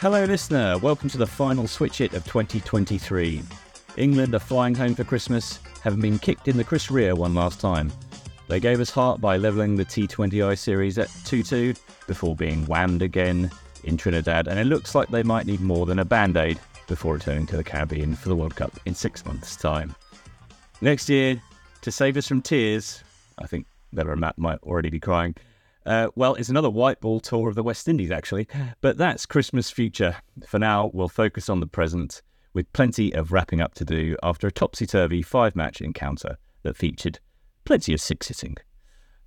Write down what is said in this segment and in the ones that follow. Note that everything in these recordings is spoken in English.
Hello, listener. Welcome to the final Switch It of 2023. England are flying home for Christmas, having been kicked in the Chris Rea one last time. They gave us heart by levelling the T20I series at 2 2 before being whammed again in Trinidad, and it looks like they might need more than a band aid before returning to the Caribbean for the World Cup in six months' time. Next year, to save us from tears, I think And Matt might already be crying, uh, well, it's another white ball tour of the West Indies, actually, but that's Christmas future. For now, we'll focus on the present, with plenty of wrapping up to do after a topsy turvy five match encounter that featured plenty of six hitting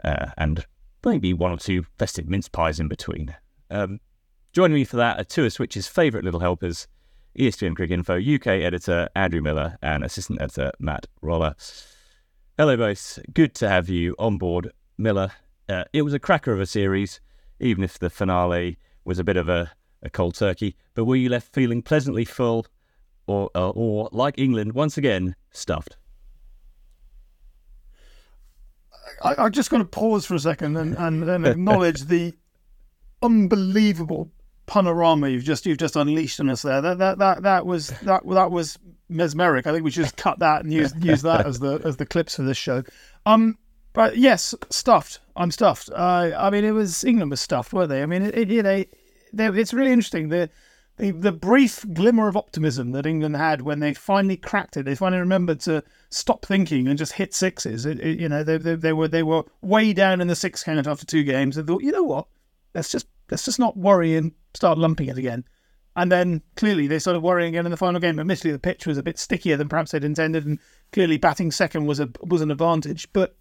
uh, and maybe one or two festive mince pies in between. Um, joining me for that are two of Switch's favourite little helpers, ESPN Cricinfo UK editor Andrew Miller and assistant editor Matt Roller. Hello, both. Good to have you on board, Miller. Uh, it was a cracker of a series, even if the finale was a bit of a, a cold turkey. But were you left feeling pleasantly full, or, uh, or like England, once again, stuffed? I, I'm just going to pause for a second and, and, and acknowledge the unbelievable panorama you've just you've just unleashed on us there. That that that that was that that was mesmeric. I think we should just cut that and use use that as the as the clips for this show. Um, but yes, stuffed. I'm stuffed. Uh, I mean, it was England was stuffed, were they? I mean, it, it, you know, it's really interesting. The, the the brief glimmer of optimism that England had when they finally cracked it, they finally remembered to stop thinking and just hit sixes. It, it, you know, they, they, they were they were way down in the six count after two games. and thought, you know what? Let's just let's just not worry and start lumping it again. And then clearly they started worrying again in the final game. Admittedly, the pitch was a bit stickier than perhaps they'd intended, and clearly batting second was a was an advantage. But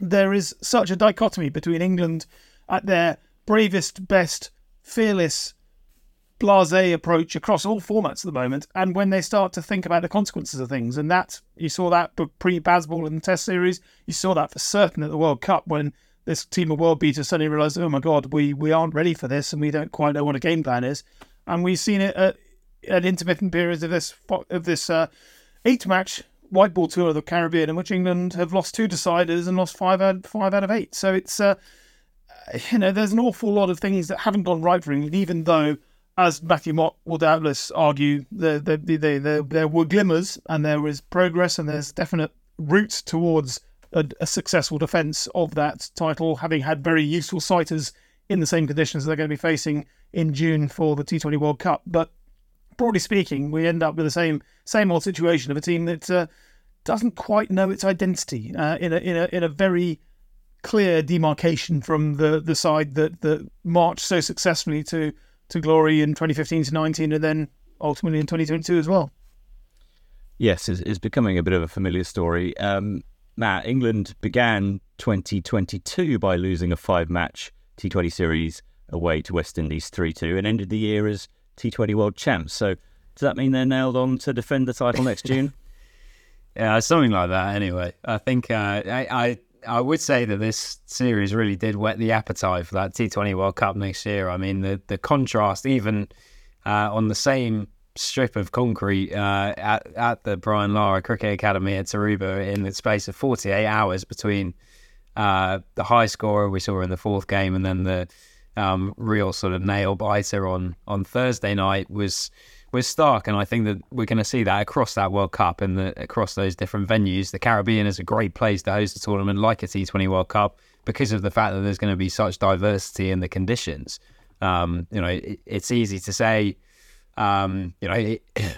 there is such a dichotomy between England at their bravest, best, fearless, blase approach across all formats at the moment, and when they start to think about the consequences of things. And that you saw that pre Bazball in the Test series, you saw that for certain at the World Cup when this team of world beaters suddenly realised, oh my God, we we aren't ready for this, and we don't quite know what a game plan is. And we've seen it at, at intermittent periods of this of this uh, eight match white ball tour of the Caribbean in which England have lost two deciders and lost five out five out of eight. So it's uh, you know there's an awful lot of things that haven't gone right for England, even though. As Matthew Mott will doubtless argue, there, there, there, there, there were glimmers and there was progress and there's definite routes towards a, a successful defence of that title, having had very useful sighters in the same conditions they're going to be facing in June for the T20 World Cup. But broadly speaking, we end up with the same same old situation of a team that uh, doesn't quite know its identity uh, in a in a in a very clear demarcation from the the side that that marched so successfully to to glory in 2015 to 19, and then ultimately in 2022 as well. Yes, it's, it's becoming a bit of a familiar story. Um, Matt, England began 2022 by losing a five-match T20 series away to West Indies 3-2, and ended the year as T20 World Champs. So does that mean they're nailed on to defend the title next June? yeah, something like that. Anyway, I think uh, I, I I would say that this series really did whet the appetite for that T20 World Cup next year. I mean, the the contrast, even uh, on the same strip of concrete uh, at at the Brian Lara Cricket Academy at Tarouba in the space of 48 hours between uh, the high scorer we saw in the fourth game and then the um, real sort of nail biter on on Thursday night was was stark, and I think that we're going to see that across that World Cup and the, across those different venues. The Caribbean is a great place to host a tournament like a T20 World Cup because of the fact that there's going to be such diversity in the conditions. Um, you know, it, it's easy to say, um, you know.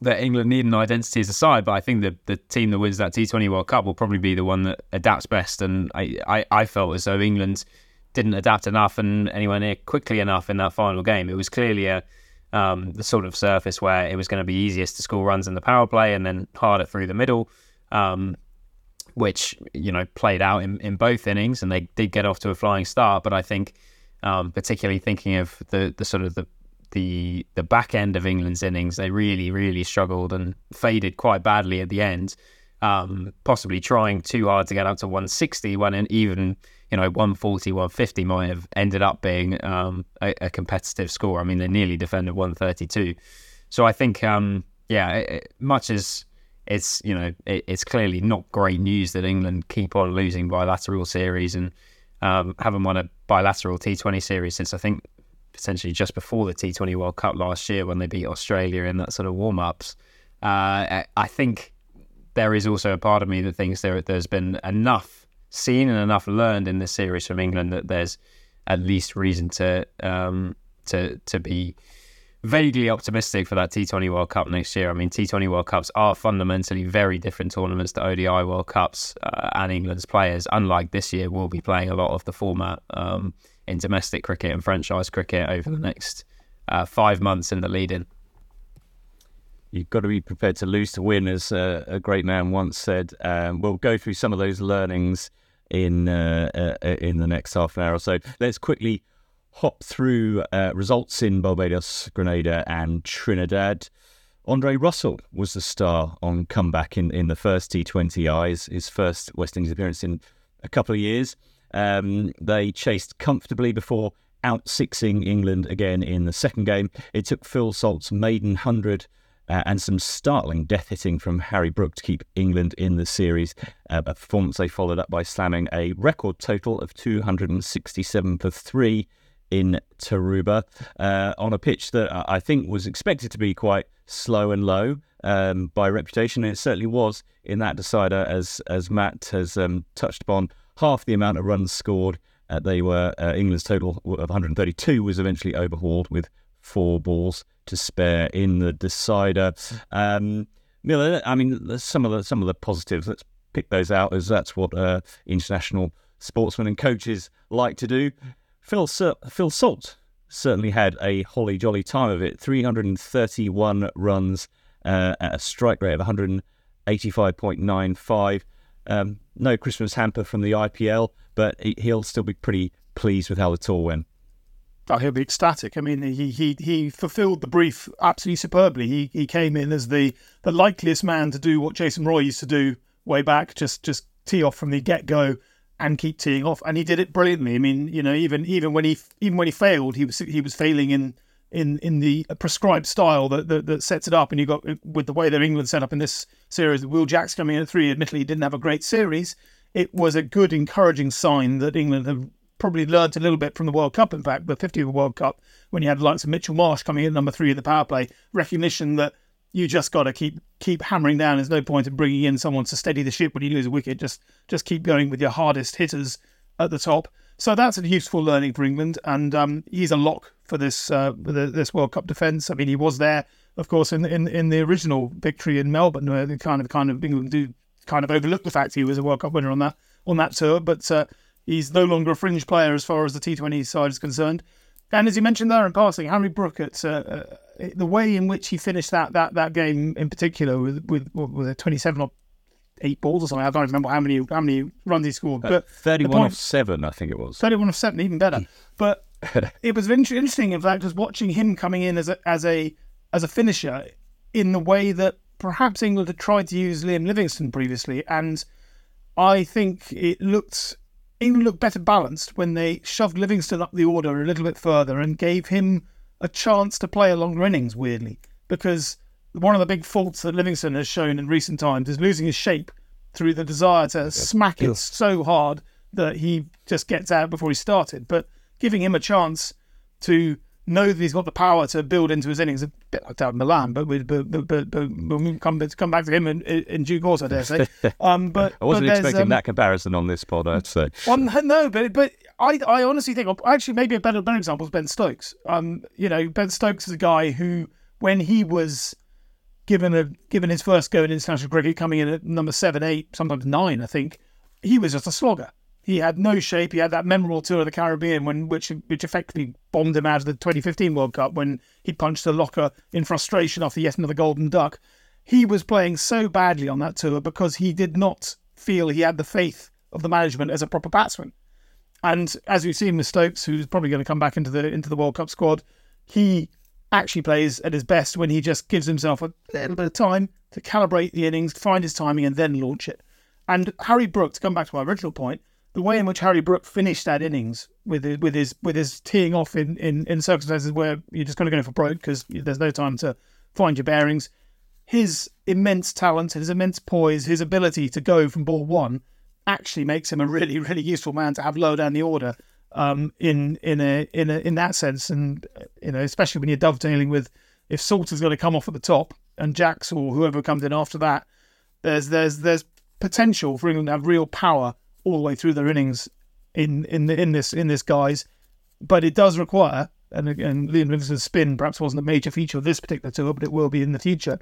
That England need an identity as a side, but I think the the team that wins that T20 World Cup will probably be the one that adapts best. And I, I, I felt as though England didn't adapt enough and anywhere near quickly enough in that final game. It was clearly a um, the sort of surface where it was going to be easiest to score runs in the power play and then harder through the middle, um, which you know played out in, in both innings, and they did get off to a flying start. But I think, um, particularly thinking of the the sort of the the the back end of England's innings, they really really struggled and faded quite badly at the end. Um, possibly trying too hard to get up to 160 when even you know 140 150 might have ended up being um, a, a, competitive score i mean they nearly defended 132 so i think um, yeah it, much as it's you know it, it's clearly not great news that england keep on losing bilateral series and Um, haven't won a bilateral T20 series since I think potentially just before the T20 World Cup last year when they beat Australia in that sort of warm ups. Uh, I think there is also a part of me that thinks there there's been enough seen and enough learned in this series from England that there's at least reason to um, to to be vaguely optimistic for that T20 World Cup next year. I mean, T20 World Cups are fundamentally very different tournaments to ODI World Cups, uh, and England's players, unlike this year, will be playing a lot of the format um, in domestic cricket and franchise cricket over the next uh, five months in the lead in. You've got to be prepared to lose to win, as uh, a great man once said. Um, we'll go through some of those learnings in uh, uh, in the next half an hour or so. Let's quickly hop through uh, results in Barbados, Grenada, and Trinidad. Andre Russell was the star on comeback in, in the first T20Is, his first West Indies appearance in a couple of years. Um, they chased comfortably before out sixing England again in the second game. It took Phil Salt's maiden 100 uh, and some startling death hitting from Harry Brook to keep England in the series. Uh, a performance they followed up by slamming a record total of 267 for three in Tarouba uh, on a pitch that I think was expected to be quite slow and low um, by reputation. And it certainly was in that decider, as as Matt has um, touched upon. Half the amount of runs scored. Uh, they were uh, England's total of 132 was eventually overhauled with four balls to spare in the decider. Um, Miller, I mean, some of the some of the positives. Let's pick those out, as that's what uh, international sportsmen and coaches like to do. Phil, Phil Salt certainly had a holly jolly time of it. 331 runs uh, at a strike rate of 185.95. Um, no Christmas hamper from the IPL, but he'll still be pretty pleased with how the tour went. Oh, he'll be ecstatic. I mean, he he he fulfilled the brief absolutely superbly. He he came in as the the likeliest man to do what Jason Roy used to do way back, just just tee off from the get go and keep teeing off, and he did it brilliantly. I mean, you know, even even when he even when he failed, he was he was failing in in in the prescribed style that, that, that sets it up. And you got with the way that England set up in this series, Will Jacks coming in at three. Admittedly, he didn't have a great series. It was a good, encouraging sign that England have probably learned a little bit from the World Cup. In fact, the 50th World Cup, when you had the likes of Mitchell Marsh coming in number three in the power play, recognition that you just got to keep keep hammering down. There's no point in bringing in someone to steady the ship when you lose a wicket. Just just keep going with your hardest hitters at the top. So that's a useful learning for England, and um, he's a lock for this uh, this World Cup defence. I mean, he was there, of course, in in, in the original victory in Melbourne, where the kind of kind of England do kind of overlook the fact he was a World Cup winner on that on that tour. But uh, he's no longer a fringe player as far as the T20 side is concerned. And as you mentioned there in passing, Harry Brook at uh, uh the way in which he finished that that that game in particular with with, with a 27 or eight balls or something. I don't remember how many how many runs he scored, uh, but uh, thirty one of seven, I think it was. 31 of seven, even better. But it was interesting, in fact, was watching him coming in as a as a as a finisher in the way that perhaps England had tried to use Liam Livingstone previously, and I think it looked England looked better balanced when they shoved Livingstone up the order a little bit further and gave him a chance to play a longer innings, weirdly, because one of the big faults that Livingstone has shown in recent times is losing his shape through the desire to smack it so hard that he just gets out before he started. But giving him a chance to know that he's got the power to build into his innings, a bit like Dawid Malan, but, we, but, but, but, but we'll come, come back to him in, in due course, I dare say. Um, but I wasn't expecting um, that comparison on this pod, I'd say. No, but but I, I honestly think actually maybe a better better example is Ben Stokes. Um, you know, Ben Stokes is a guy who, when he was given a given his first go in international cricket, coming in at number seven, eight, sometimes nine, I think, he was just a slogger. He had no shape. He had that memorable tour of the Caribbean, when which which effectively bombed him out of the 2015 World Cup when he punched a locker in frustration after yet another golden duck. He was playing so badly on that tour because he did not feel he had the faith of the management as a proper batsman. And as we've seen with Stokes, who's probably going to come back into the into the World Cup squad, he actually plays at his best when he just gives himself a little bit of time to calibrate the innings, find his timing, and then launch it. And Harry Brook, to come back to my original point, the way in which Harry Brook finished that innings with his, with his with his teeing off in, in, in circumstances where you're just going to go for broke because there's no time to find your bearings. His immense talent, his immense poise, his ability to go from ball one actually makes him a really, really useful man to have lower down the order um, in in a in a in that sense, and you know, especially when you're dovetailing with if Salter's going to come off at the top and Jacks or whoever comes in after that, there's there's there's potential for England to have real power all the way through their innings in in the, in this in this guise, but it does require and again Liam Livingstone's spin perhaps wasn't a major feature of this particular tour, but it will be in the future.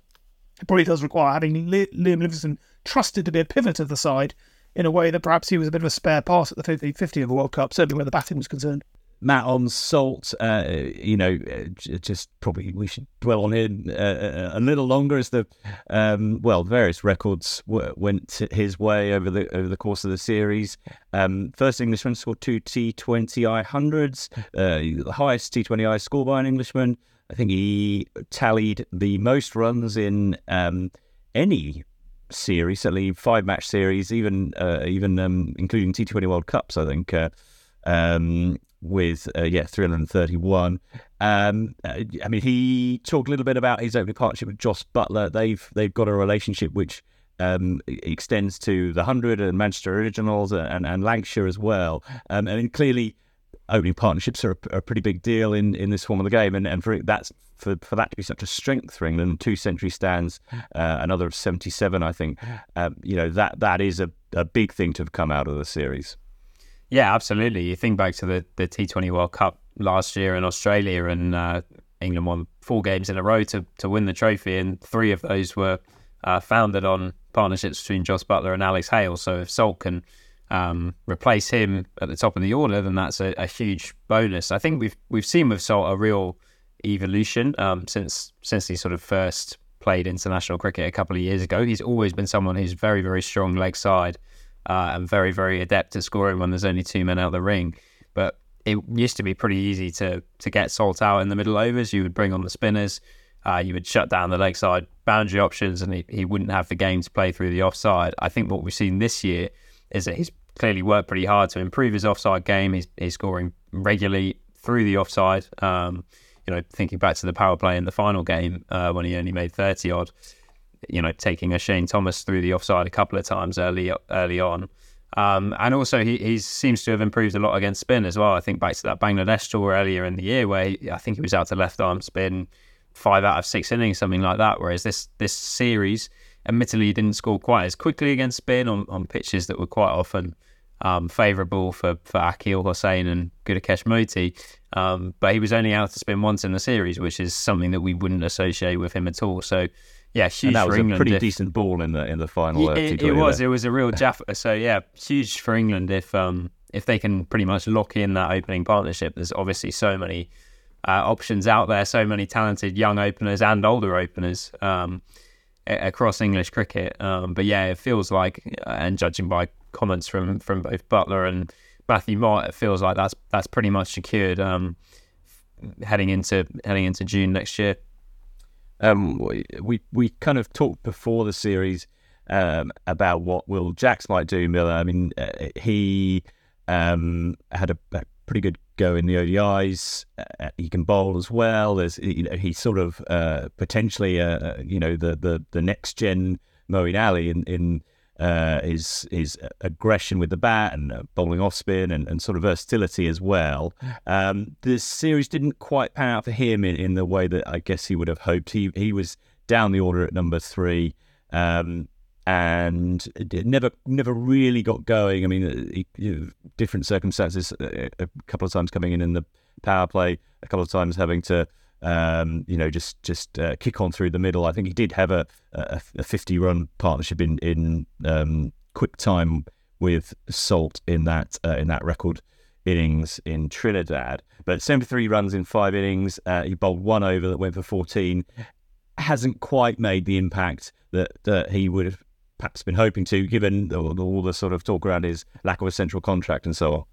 It probably does require having Liam Livingstone trusted to be a pivot of the side in a way that perhaps he was a bit of a spare part at the 50, 50 of the World Cup, certainly where the batting was concerned. Matt on Salt, uh, you know, uh, just probably we should dwell on him uh, a little longer as the, um, well, various records w- went his way over the over the course of the series. Um, first Englishman scored two T20I hundreds, uh, the highest T20I score by an Englishman. I think he tallied the most runs in um, any series, certainly five match series, even uh, even um, including T20 World Cups. I think. Uh, um, with uh, yeah 331. Um, uh, I mean, he talked a little bit about his opening partnership with Jos Buttler They've they've got a relationship which um, extends to the hundred and Manchester Originals and, and Lancashire as well. Um, I mean, clearly. Opening partnerships are a, a, pretty big deal in, in this form of the game, and, and for it, that's for, for that to be such a strength for England, two century stands, uh, another seventy seven, I think. Um, you know that that is a, a big thing to have come out of the series. Yeah, absolutely. You think back to the, the T20 World Cup last year in Australia, and uh, England won four games in a row to, to win the trophy, and three of those were uh, founded on partnerships between Jos Buttler and Alex Hales. So if Salt can um, replace him at the top of the order, then that's a, a, huge bonus. I think we've we've seen with Salt a real evolution um, since since he sort of first played international cricket a couple of years ago. He's always been someone who's very very strong leg side uh, and very, very adept at scoring when there's only two men out of the ring. But it used to be pretty easy to to get Salt out in the middle overs. You would bring on the spinners, uh, you would shut down the leg side boundary options, and he, he wouldn't have the game to play through the offside. I think what we've seen this year is that he's clearly worked pretty hard to improve his offside game. He's, he's scoring regularly through the offside. Um, you know, thinking back to the power play in the final game uh, when he only made 30 odd you know, taking Oshane Thomas through the offside a couple of times early early on. Um, and also, he, he seems to have improved a lot against spin as well. I think back to that Bangladesh tour earlier in the year where he, I think he was out to left arm spin five out of six innings, something like that. Whereas this this series, admittedly, he didn't score quite as quickly against spin on, on pitches that were quite often um, favourable for, for Akeal Hosein and Gudakesh Motie. Um, but he was only out to spin once in the series, which is something that we wouldn't associate with him at all. So yeah, huge and that was a pretty if, decent ball in the in the final. Uh, it, it, was. There. It was a real jaffa. So yeah, huge for England if um if they can pretty much lock in that opening partnership. There's obviously so many uh, options out there, so many talented young openers and older openers um, across English cricket. Um, but yeah, it feels like, uh, and judging by comments from from both Buttler and Matthew Mott, it feels like that's that's pretty much secured um, heading into heading into June next year. Um, we we kind of talked before the series um, about what Will Jacks might do. Miller, I mean, uh, he um, had a, a, pretty good go in the ODIs. Uh, he can bowl as well. There's you know he's sort of uh, potentially uh, uh, you know the the the next gen Moeen Ali in in uh, his his aggression with the bat and uh, bowling off spin and, and sort of versatility as well. Um, the series didn't quite pan out for him in, in the way that I guess he would have hoped. He he was down the order at number three. Um, and never never really got going. I mean, uh, you know, different circumstances. A, uh, a couple of times coming in in the power play, a couple of times having to um, you know, just just uh, kick on through the middle. I think he did have a, a, a 50 run partnership in in um, quick time with Salt in that uh, in that record innings in Trinidad. But 73 runs in five innings. Uh, he bowled one over that went for 14. Hasn't quite made the impact that that he would have perhaps been hoping to, given all, the sort of talk around his lack of a central contract and so on.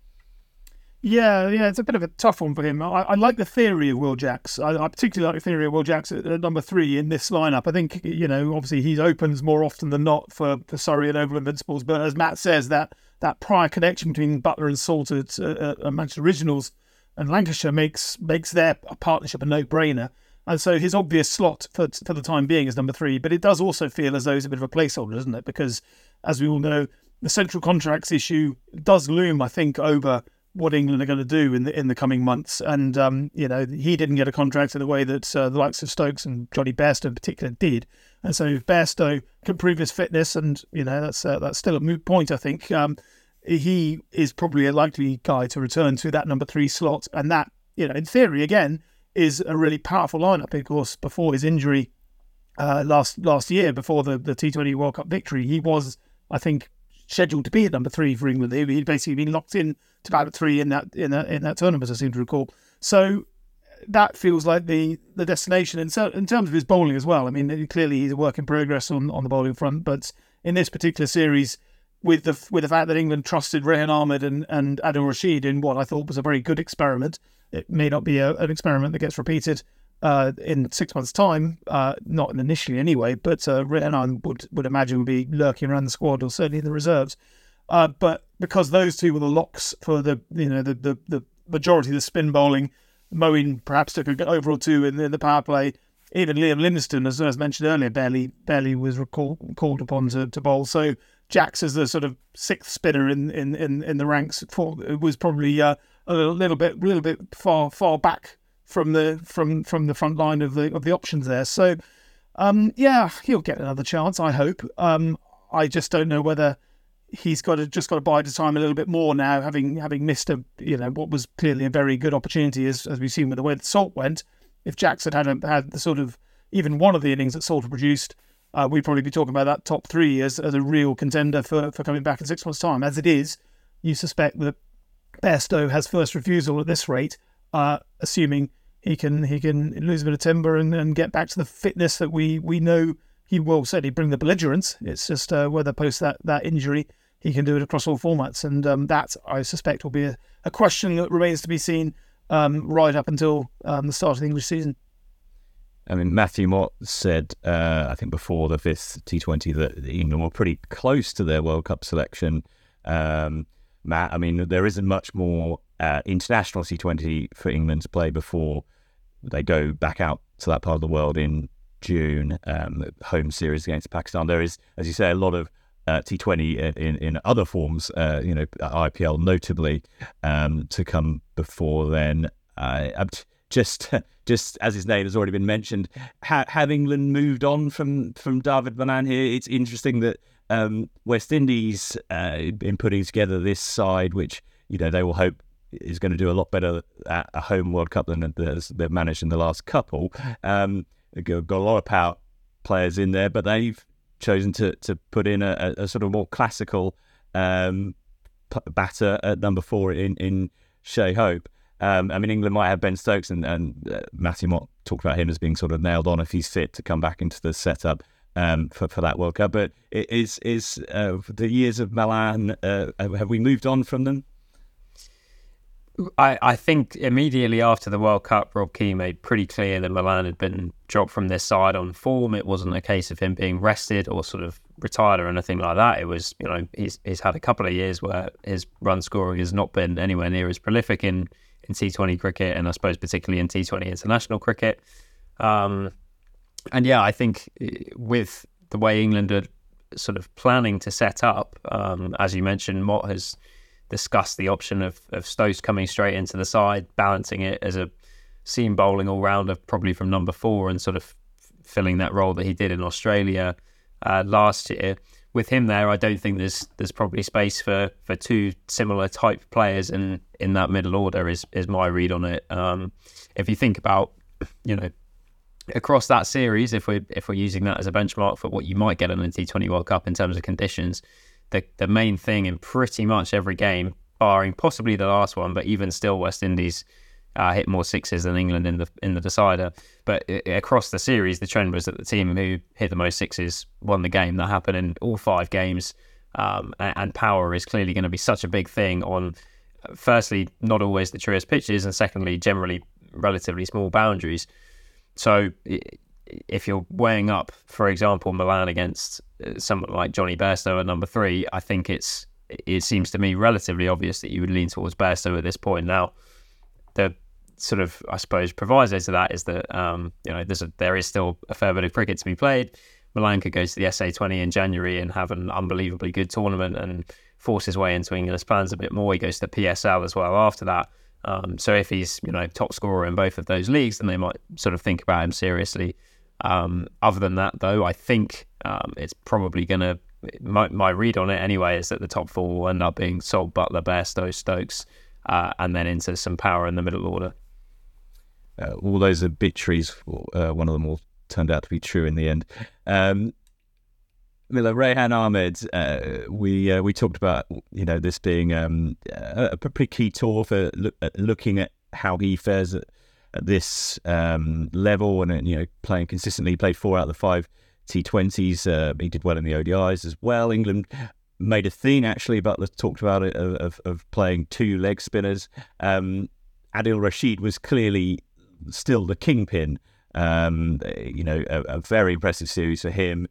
Yeah, yeah, it's a bit of a tough one for him. I, I like the theory of Will Jacks. I, I, particularly like the theory of Will Jacks at, at, number three in this lineup. I think you know, obviously he opens more often than not for, for Surrey and Oval Invincibles. But as Matt says, that that prior connection between Buttler and Salt at, at Manchester Originals and Lancashire makes makes their partnership a no brainer. And so his obvious slot for for the time being is number three. But it does also feel as though he's a bit of a placeholder, doesn't it? Because as we all know, the central contracts issue does loom, I think, over what England are going to do in the in the coming months. And um, you know, he didn't get a contract in the way that uh, the likes of Stokes and Jonny Bairstow in particular did. And so if Bairstow can prove his fitness, and you know, that's uh, that's still a moot point, I think. Um, he is probably a likely guy to return to that number three slot, and that you know, in theory, again, is a really powerful lineup. Of course, before his injury uh, last last year, before the the T20 World Cup victory, he was, I think, scheduled to be at number three for England. He'd basically been locked in to number three in that in that in that tournament, as I seem to recall. So that feels like the the destination. So in terms of his bowling as well, I mean, clearly he's a work in progress on, on the bowling front. But in this particular series, with the with the fact that England trusted Rehan Ahmed and and Adil Rashid in what I thought was a very good experiment, it may not be a, an experiment that gets repeated uh, in six months' time, uh, not initially anyway, but uh, Rehan would would imagine would be lurking around the squad or certainly in the reserves. Uh, but because those two were the locks for the you know the the, the majority of the spin bowling, Moeen perhaps took an over or two in the, in the power play. Even Liam Livingstone, as, as mentioned earlier, barely barely was recall, called upon to, to bowl. So Jacks as the sort of sixth spinner in in, in, in the ranks for, was probably uh, a little, bit little bit far far back from the from from the front line of the of the options there. So um, yeah, he'll get another chance. I hope. Um, I just don't know whether he's got to just got to bide his time a little bit more now, having having missed a you know what was clearly a very good opportunity as as we've seen with the way that Salt went. If Jackson had a, had the sort of even one of the innings that Salt produced, uh, we'd probably be talking about that top three as, as a real contender for, for coming back in six months' time. As it is, you suspect that Bairstow has first refusal at this rate, uh, assuming he can he can lose a bit of timber and, and get back to the fitness that we we know he will certainly bring the belligerence. It's just uh, whether post that that injury he can do it across all formats, and um, that I suspect will be a, a, question that remains to be seen um, right up until um, the start of the English season. I mean, Matthew Mott said, uh, I think before the fifth T20 that England were pretty close to their World Cup selection. Um, Matt, I mean, there isn't much more uh, international T20 for England to play before they go back out to that part of the world in June, um, home series against Pakistan. There is, as you say, a lot of uh, T20 in, in other forms, uh, you know, IPL notably, um, to come before then. Just, just as his name has already been mentioned, ha- have England moved on from from Dawid Malan here? It's interesting that um, West Indies uh, in putting together this side, which you know they will hope is going to do a lot better at a home World Cup than they've managed in the last couple. Um, got a lot of power players in there, but they've chosen to to put in a, a sort of more classical um, batter at number four in in Shai Hope. Um, I mean, England might have Ben Stokes, and, and uh, Matthew Mott talked about him as being sort of nailed on if he's fit to come back into the setup um, for for that World Cup. But is is uh, the years of Malan Uh, have we moved on from them? I, I think immediately after the World Cup, Rob Key made pretty clear that Malan had been dropped from this side on form. It wasn't a case of him being rested or sort of retired or anything like that. It was, you know, he's he's had a couple of years where his run scoring has not been anywhere near as prolific in, in T20 cricket and I suppose particularly in T20 international cricket. Um, and yeah, I think eh, with the way England are sort of planning to set up, um, as you mentioned, Mott has discussed the option of, of Stokes coming straight into the side, balancing it as a seam bowling all rounder, probably from number four, and sort of filling that role that he did in Australia uh, last year. With him there, I don't think there's there's probably space for, for two similar type players in, in that middle order. Is is my read on it. Um, if you think about, you know, across that series, if we're if we're using that as a benchmark for what you might get in the T20 World Cup in terms of conditions, the, the main thing in pretty much every game, barring possibly the last one, but even still, West Indies uh, hit more sixes than England in the in the decider. But it, across the series, the trend was that the team who hit the most sixes won the game. That happened in all five games, um, and, and, power is clearly going to be such a big thing on. Firstly, not always the truest pitches, and secondly, generally relatively small boundaries. So if you're weighing up, for example, Malan against uh, someone like Jonny Bairstow at number three, I think it's it seems to me relatively obvious that you would lean towards Bairstow at this point. Now, the sort of I suppose proviso to that is that um, you know there's a, there is still a fair bit of cricket to be played. Milan could go to the SA20 in January and have an unbelievably good tournament and force his way into England's plans a bit more. He goes to the PSL as well after that. Um, so if he's you know top scorer in both of those leagues, then they might sort of think about him seriously. Um, other than that, though, I think um, it's probably going to. My, my read on it anyway is that the top four will end up being Salt, Buttler, Bairstow, Stokes, uh, and then into some power in the middle order. Uh, all those obituaries, uh, one of them all turned out to be true in the end. Miller Rehan Ahmed, uh, we uh, we talked about you know this being um, a, pretty key tour for look, looking at how he fares at, at this um, level and you know playing consistently. He played four out of the five T20s. Uh, he did well in the ODIs as well. England made a thing actually. Buttler talked about it of, of playing two leg spinners. Um, Adil Rashid was clearly still the kingpin. Um, you know, a, a very impressive series for him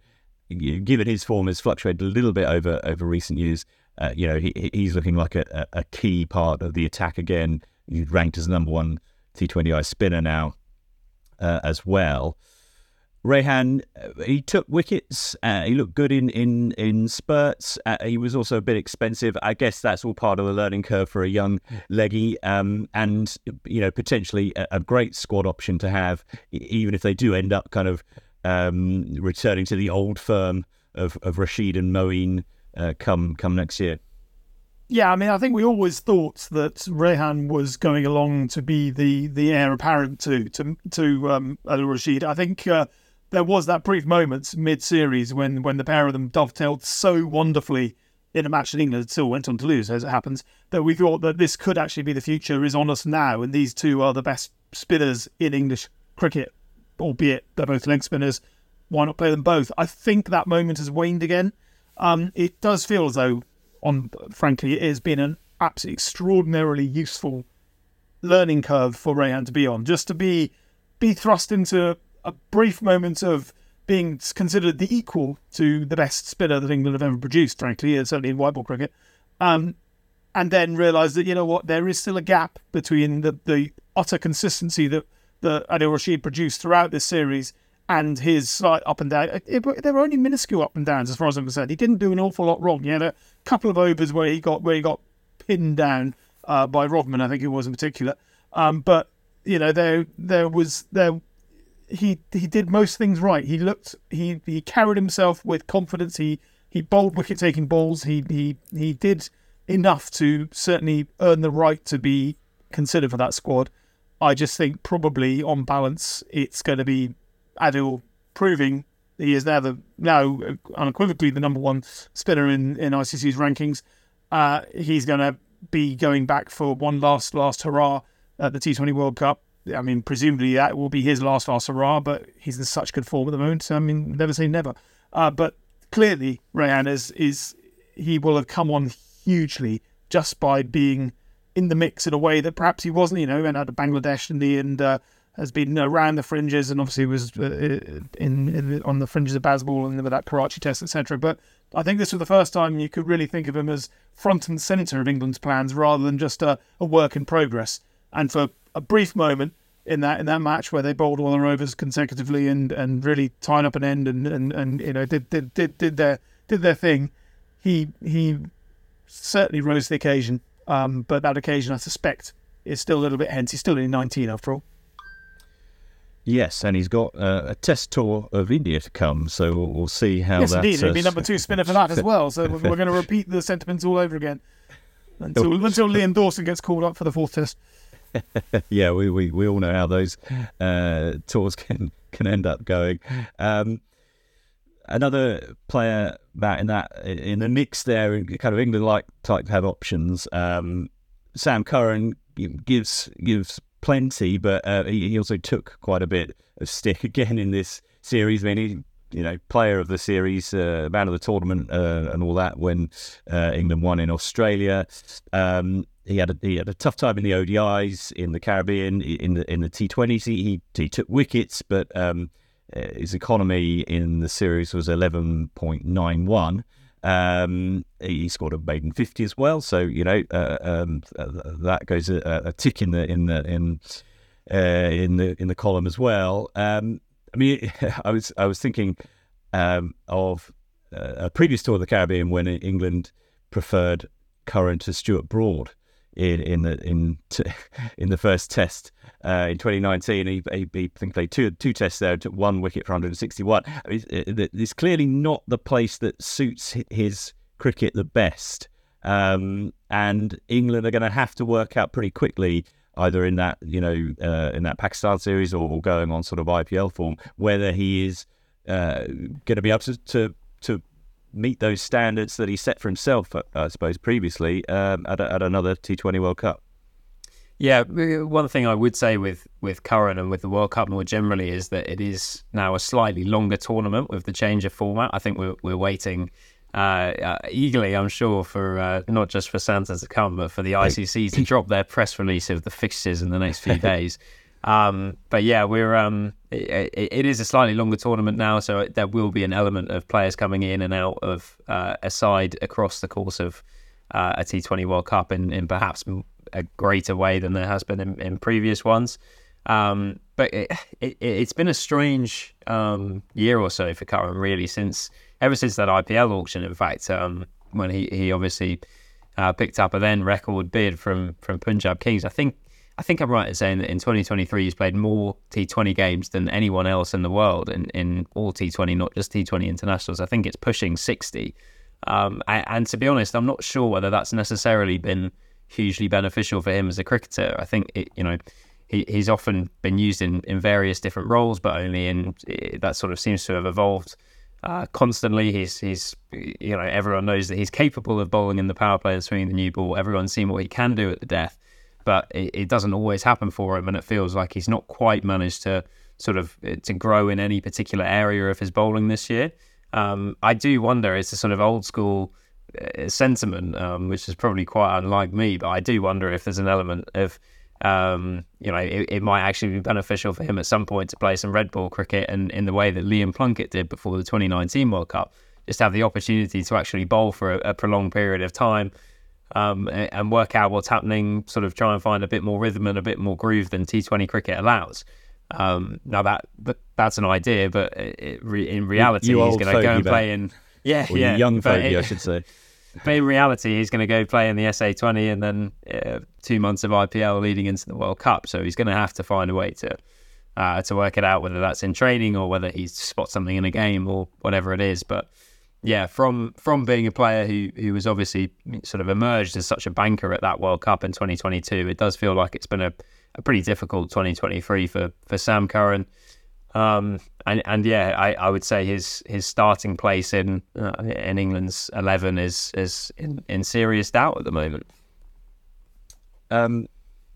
given his form has fluctuated a little bit over over recent years, uh, you know, he, he's looking like a, a, key part of the attack again. He's ranked as the number one T20I spinner now uh, as well. Rehan, uh, he took wickets. Uh, he looked good in in in spurts. Uh, he was also a bit expensive. I guess that's all part of the learning curve for a young leggy, um, and you know potentially a, a, great squad option to have, even if they do end up kind of um, returning to the old firm of, of Rashid and Moeen uh, come come next year. Yeah, I mean, I think we always thought that Rehan was going along to be the, the heir apparent to to to um, Al Rashid. I think uh, there was that brief moment mid series when when the pair of them dovetailed so wonderfully in a match that England still went on to lose, as it happens, that we thought that this could actually be the future is on us now, and these two are the best spinners in English cricket albeit they're both leg spinners. Why not play them both? I think that moment has waned again. Um, it does feel as though, on frankly, it has been an absolutely extraordinarily useful learning curve for Rehan to be on. Just to be be thrust into a brief moment of being considered the equal to the best spinner that England have ever produced, frankly, certainly in white ball cricket. Um, and then realise that, you know what, there is still a gap between the, the utter consistency that that Adil Rashid produced throughout this series and his slight up and down. It, it, there were only minuscule up and downs as far as I'm concerned. He didn't do an awful lot wrong. He had a couple of overs where he got where he got pinned down uh, by Rovman, I think it was in particular. Um, but you know there there was there he he did most things right. He looked he he carried himself with confidence. He he bowled wicket taking balls. He he he did enough to certainly earn the right to be considered for that squad. I just think probably on balance, it's going to be Adil proving he is now the now unequivocally the number one spinner in in ICC's rankings. Uh, he's going to be going back for one last last hurrah at the T20 World Cup. I mean, presumably that will be his last last hurrah, but he's in such good form at the moment. I mean, never say never. Uh, but clearly, Rehan is is he will have come on hugely just by being in the mix in a way that perhaps he wasn't. You know, he went out to Bangladesh and the uh, has been around the fringes and obviously was uh, in, in, on the fringes of Bazball and with that Karachi test, etc. But I think this was the first time you could really think of him as front and centre of England's plans rather than just a, a work in progress. And for a brief moment in that in that match where they bowled all their overs consecutively and, and really tied up an end and, and, and you know did, did did did their did their thing, he he certainly rose to the occasion um, but that occasion, I suspect, is still a little bit hence. He's still only 19 after all. Yes, and he's got uh, a test tour of India to come, so we'll, we'll see how yes, that. Yes, indeed, he'll be number two spinner for that as well. So we're, we're going to repeat the sentiments all over again until until Liam Dawson gets called up for the fourth test. yeah, we, we, we all know how those uh, tours can can end up going. Um, another player that in that in the mix there, kind of England like to have options. Um, Sam Curran gives gives plenty, but uh, he, also took quite a bit of stick again in this series. I mean, he, you know, player of the series, uh, man of the tournament, uh, and all that when uh, England won in Australia. Um, he had a, he had a tough time in the ODIs in the Caribbean in the in the T20s. He he, he took wickets, but um, his economy in the series was 11.91. Um, he scored a maiden 50 as well, so you know uh, um, uh, that goes a, a, tick in the in the in uh, in the in the column as well. Um, I mean, I was I was thinking um, of uh, a previous tour of the Caribbean when England preferred Curran to Stuart Broad in in the in t- in the first test uh, in 2019. He, he, he I think played two two tests there, took one wicket for 161. I mean, it's clearly not the place that suits his cricket the best. Um, and England are going to have to work out pretty quickly, either in that you know uh, in that Pakistan series or, or, going on sort of IPL form, whether he is uh, going to be able to, to to meet those standards that he set for himself, uh, I suppose, previously um, at, a, at another T20 World Cup. Yeah, one thing I would say with with Curran and with the World Cup more generally is that it is now a slightly longer tournament with the change of format. I think we're we're waiting uh, uh, eagerly, I'm sure, for uh, not just for Santa to come, but for the ICC to drop their press release of the fixtures in the next few days. Um, but yeah, we're um, it, it is a slightly longer tournament now, so there will be an element of players coming in and out of uh, a side across the course of uh, a T20 World Cup in, in perhaps a greater way than there has been in, in previous ones. Um, but it, has it, been a strange um, year or so for Curran, really, since ever since that IPL auction. In fact, um, when he, he obviously uh, picked up a then record bid from from Punjab Kings, I think I think I'm right in saying that in 2023 he's played more T20 games than anyone else in the world in, in all T20, not just T20 internationals. I think it's pushing 60. Um, and, and, to be honest, I'm not sure whether that's necessarily been hugely beneficial for him as a cricketer. I think it, you know he, he's often been used in, in various different roles, but only in that sort of seems to have evolved uh, constantly. He's he's you know everyone knows that he's capable of bowling in the power play and swinging the new ball. Everyone's seen what he can do at the death but it, it, doesn't always happen for him, and it feels like he's not quite managed to sort of uh, to grow in any particular area of his bowling this year. Um, I do wonder it's a sort of old school uh, sentiment, um, which is probably quite unlike me, but I do wonder if there's an element of um, you know, it, it, might actually be beneficial for him at some point to play some red ball cricket and in the way that Liam Plunkett did before the 2019 World Cup, just to have the opportunity to actually bowl for a, a prolonged period of time, um, and work out what's happening, sort of try and find a bit more rhythm and a bit more groove than T20 cricket allows. Um, now that but that's an idea, but it, re, in reality, you, you he's going to go and play in yeah, or yeah, young it, I should say. But in reality, he's going to go play in the SA20 and then uh, two months of IPL leading into the World Cup. So he's going to have to find a way to uh, to work it out, whether that's in training or whether he spots something in a game or whatever it is. But yeah, from from being a player who who was obviously sort of emerged as such a banker at that World Cup in 2022, it does feel like it's been a, a pretty difficult 2023 for for Sam Curran. Um, and and yeah, I, I would say his his starting place in uh, in England's eleven is is in, in serious doubt at the moment. Um,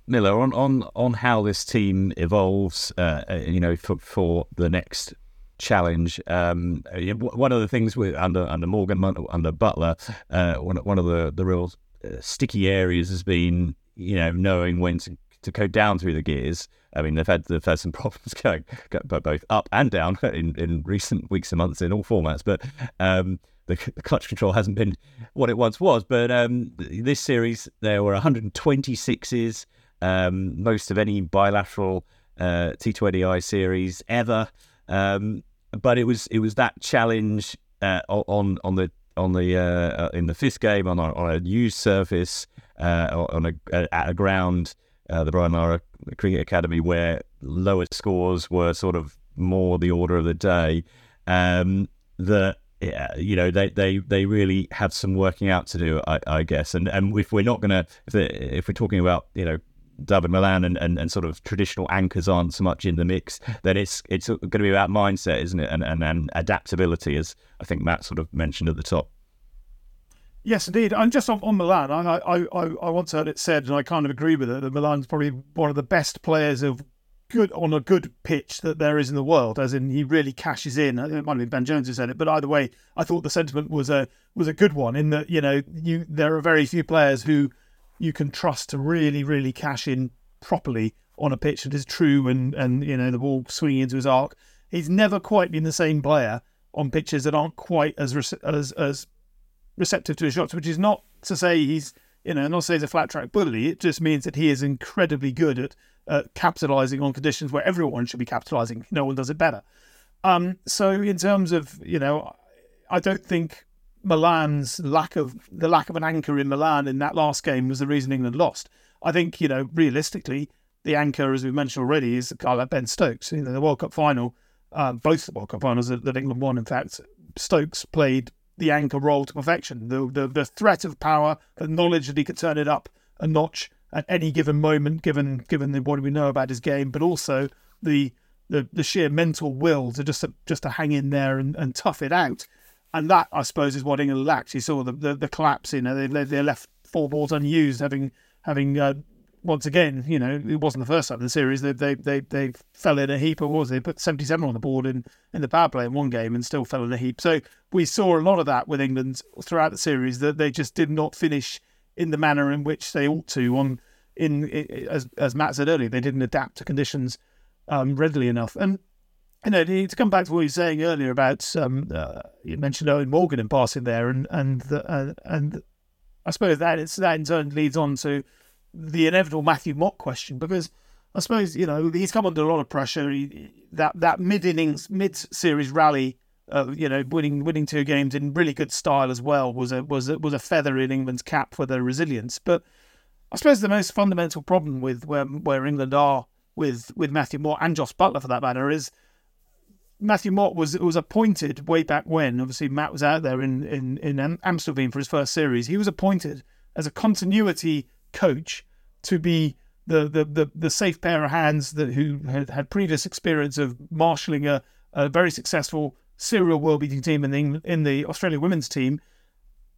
Miller, on, on on how this team evolves, uh, uh you know, for for the next challenge. Um, one of the things with under under Morgan under Buttler, uh, one one of the the real uh, sticky areas has been you know knowing when to, to go down through the gears. I mean, they've had they've had some problems going, both up and down in, in recent weeks and months in all formats, but. Um, the, the, clutch control hasn't been what it once was, but um, this series there were 126s, um, most of any bilateral uh, T20I series ever. Um, but it was it was that challenge uh, on on the on the uh, uh, in the fifth game on a, on a used surface uh, on a at a ground uh, the Brian Lara Cricket Academy where lower scores were sort of more the order of the day. Um, that you know they, they they really have some working out to do, I, I guess. And and if we're not gonna if, if we're talking about you know Dawid Malan and, and, and sort of traditional anchors aren't so much in the mix, then it's it's going to be about mindset, isn't it? And, and, and adaptability, as I think Matt sort of mentioned at the top. Yes, indeed. And just on, on Malan, I, I, I, I once heard it said, and I kind of agree with it, that Malan's probably one of the best players of good on a good pitch that there is in the world. As in, he really cashes in. It might have been Ben Jones who said it, but either way, I thought the sentiment was a was a good one. In that, you know, you there are very few players who you can trust to really, really cash in properly on a pitch that is true and, and you know, the ball swinging into his arc. He's never quite been the same player on pitches that aren't quite as as as receptive to his shots, which is not to say he's you know, not to say he's a flat track bully. It just means that he is incredibly good at uh, capitalising on conditions where everyone should be capitalising. No one does it better. Um, so in terms of you know, I don't think Malan's lack of the lack of an anchor in Malan in that last game was the reason England lost. I think you know realistically the anchor, as we've mentioned already, is a guy like Ben Stokes. You know, the World Cup final, uh, both the World Cup finals that, that, England won. In fact, Stokes played the anchor role to perfection. The, the the threat of power, the knowledge that he could turn it up a notch at any given moment, given given the, what we know about his game, but also the the, the sheer mental will to just to, just to hang in there and, and tough it out. And that, I suppose, is what England lacked. You saw the the, the collapse. You know, they they left four balls unused, having having uh, once again, you know, it wasn't the first time in the series. They they they, they fell in a heap. Or was they put seventy seven on the board in in the power play in one game and still fell in a heap. So we saw a lot of that with England throughout the series that they just did not finish in the manner in which they ought to. On in, in as as Matt said earlier, they didn't adapt to conditions um, readily enough. And you know, to come back to what you were saying earlier about um, uh, you mentioned Eoin Morgan in passing there, and and the, uh, and I suppose that it's that in turn leads on to the inevitable Matthew Mott question because I suppose you know he's come under a lot of pressure. He, that that mid innings, mid series rally, uh, you know, winning winning two games in really good style as well was a was a, was a feather in England's cap for their resilience. But I suppose the most fundamental problem with where where England are with with Matthew Mott and Jos Buttler for that matter is Matthew Mott was was appointed way back when. Obviously, Matt was out there in in in Amstelveen for his first series. He was appointed as a continuity coach to be the the the, the safe pair of hands that who had had previous experience of marshalling a, a very successful serial world beating team in the in the Australia women's team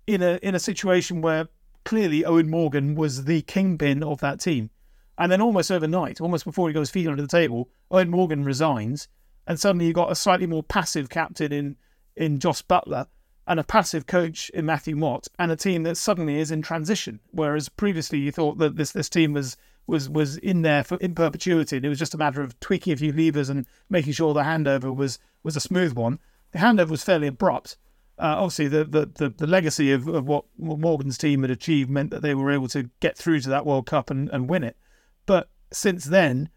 in a in a situation where clearly Eoin Morgan was the kingpin of that team. And then almost overnight, almost before he got his feet under the table, Eoin Morgan resigns, and suddenly you got a slightly more passive captain in in Jos Buttler and a passive coach in Matthew Mott, and a team that suddenly is in transition. Whereas previously you thought that this this team was was was in there for in perpetuity, and it was just a matter of tweaking a few levers and making sure the handover was was a smooth one. The handover was fairly abrupt. Uh, obviously, the, the, the, the, legacy of, of what Morgan's team had achieved meant that they were able to get through to that World Cup and, and win it. But since then,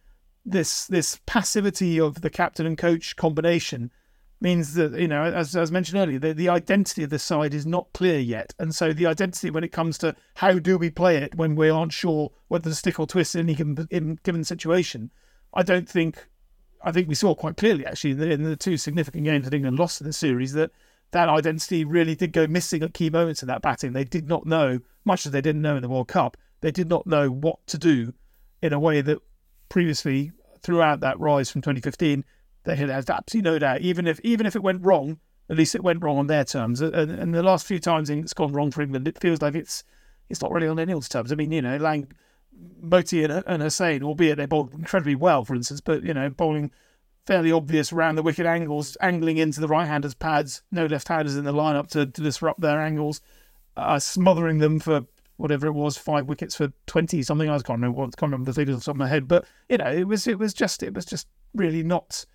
this this passivity of the captain and coach combination means that you know, as, as mentioned earlier, the, the identity of the side is not clear yet, and so the identity when it comes to how do we play it when we aren't sure whether to stick or twist in any given, in given situation, I don't think. I think we saw quite clearly actually in the, in the two significant games that England lost in the series that that identity really did go missing at key moments in that batting. They did not know, much as they didn't know in the World Cup, they did not know what to do in a way that previously throughout that rise from 2015 they had absolutely no doubt. Even if even if it went wrong, at least it went wrong on their terms. And, and the last few times it's gone wrong for England, it feels like it's it's not really on anyone's terms. I mean, you know, Lang, Motie, and, and Hosein, albeit they bowled incredibly well, for instance, but you know, bowling fairly obvious round the wicket angles, angling into the right-handers' pads, no left-handers in the lineup to, to disrupt their angles, uh, smothering them for whatever it was, five wickets for twenty something. I can't remember can't remember the figures off the top of my head, but you know, it was it was just it was just really not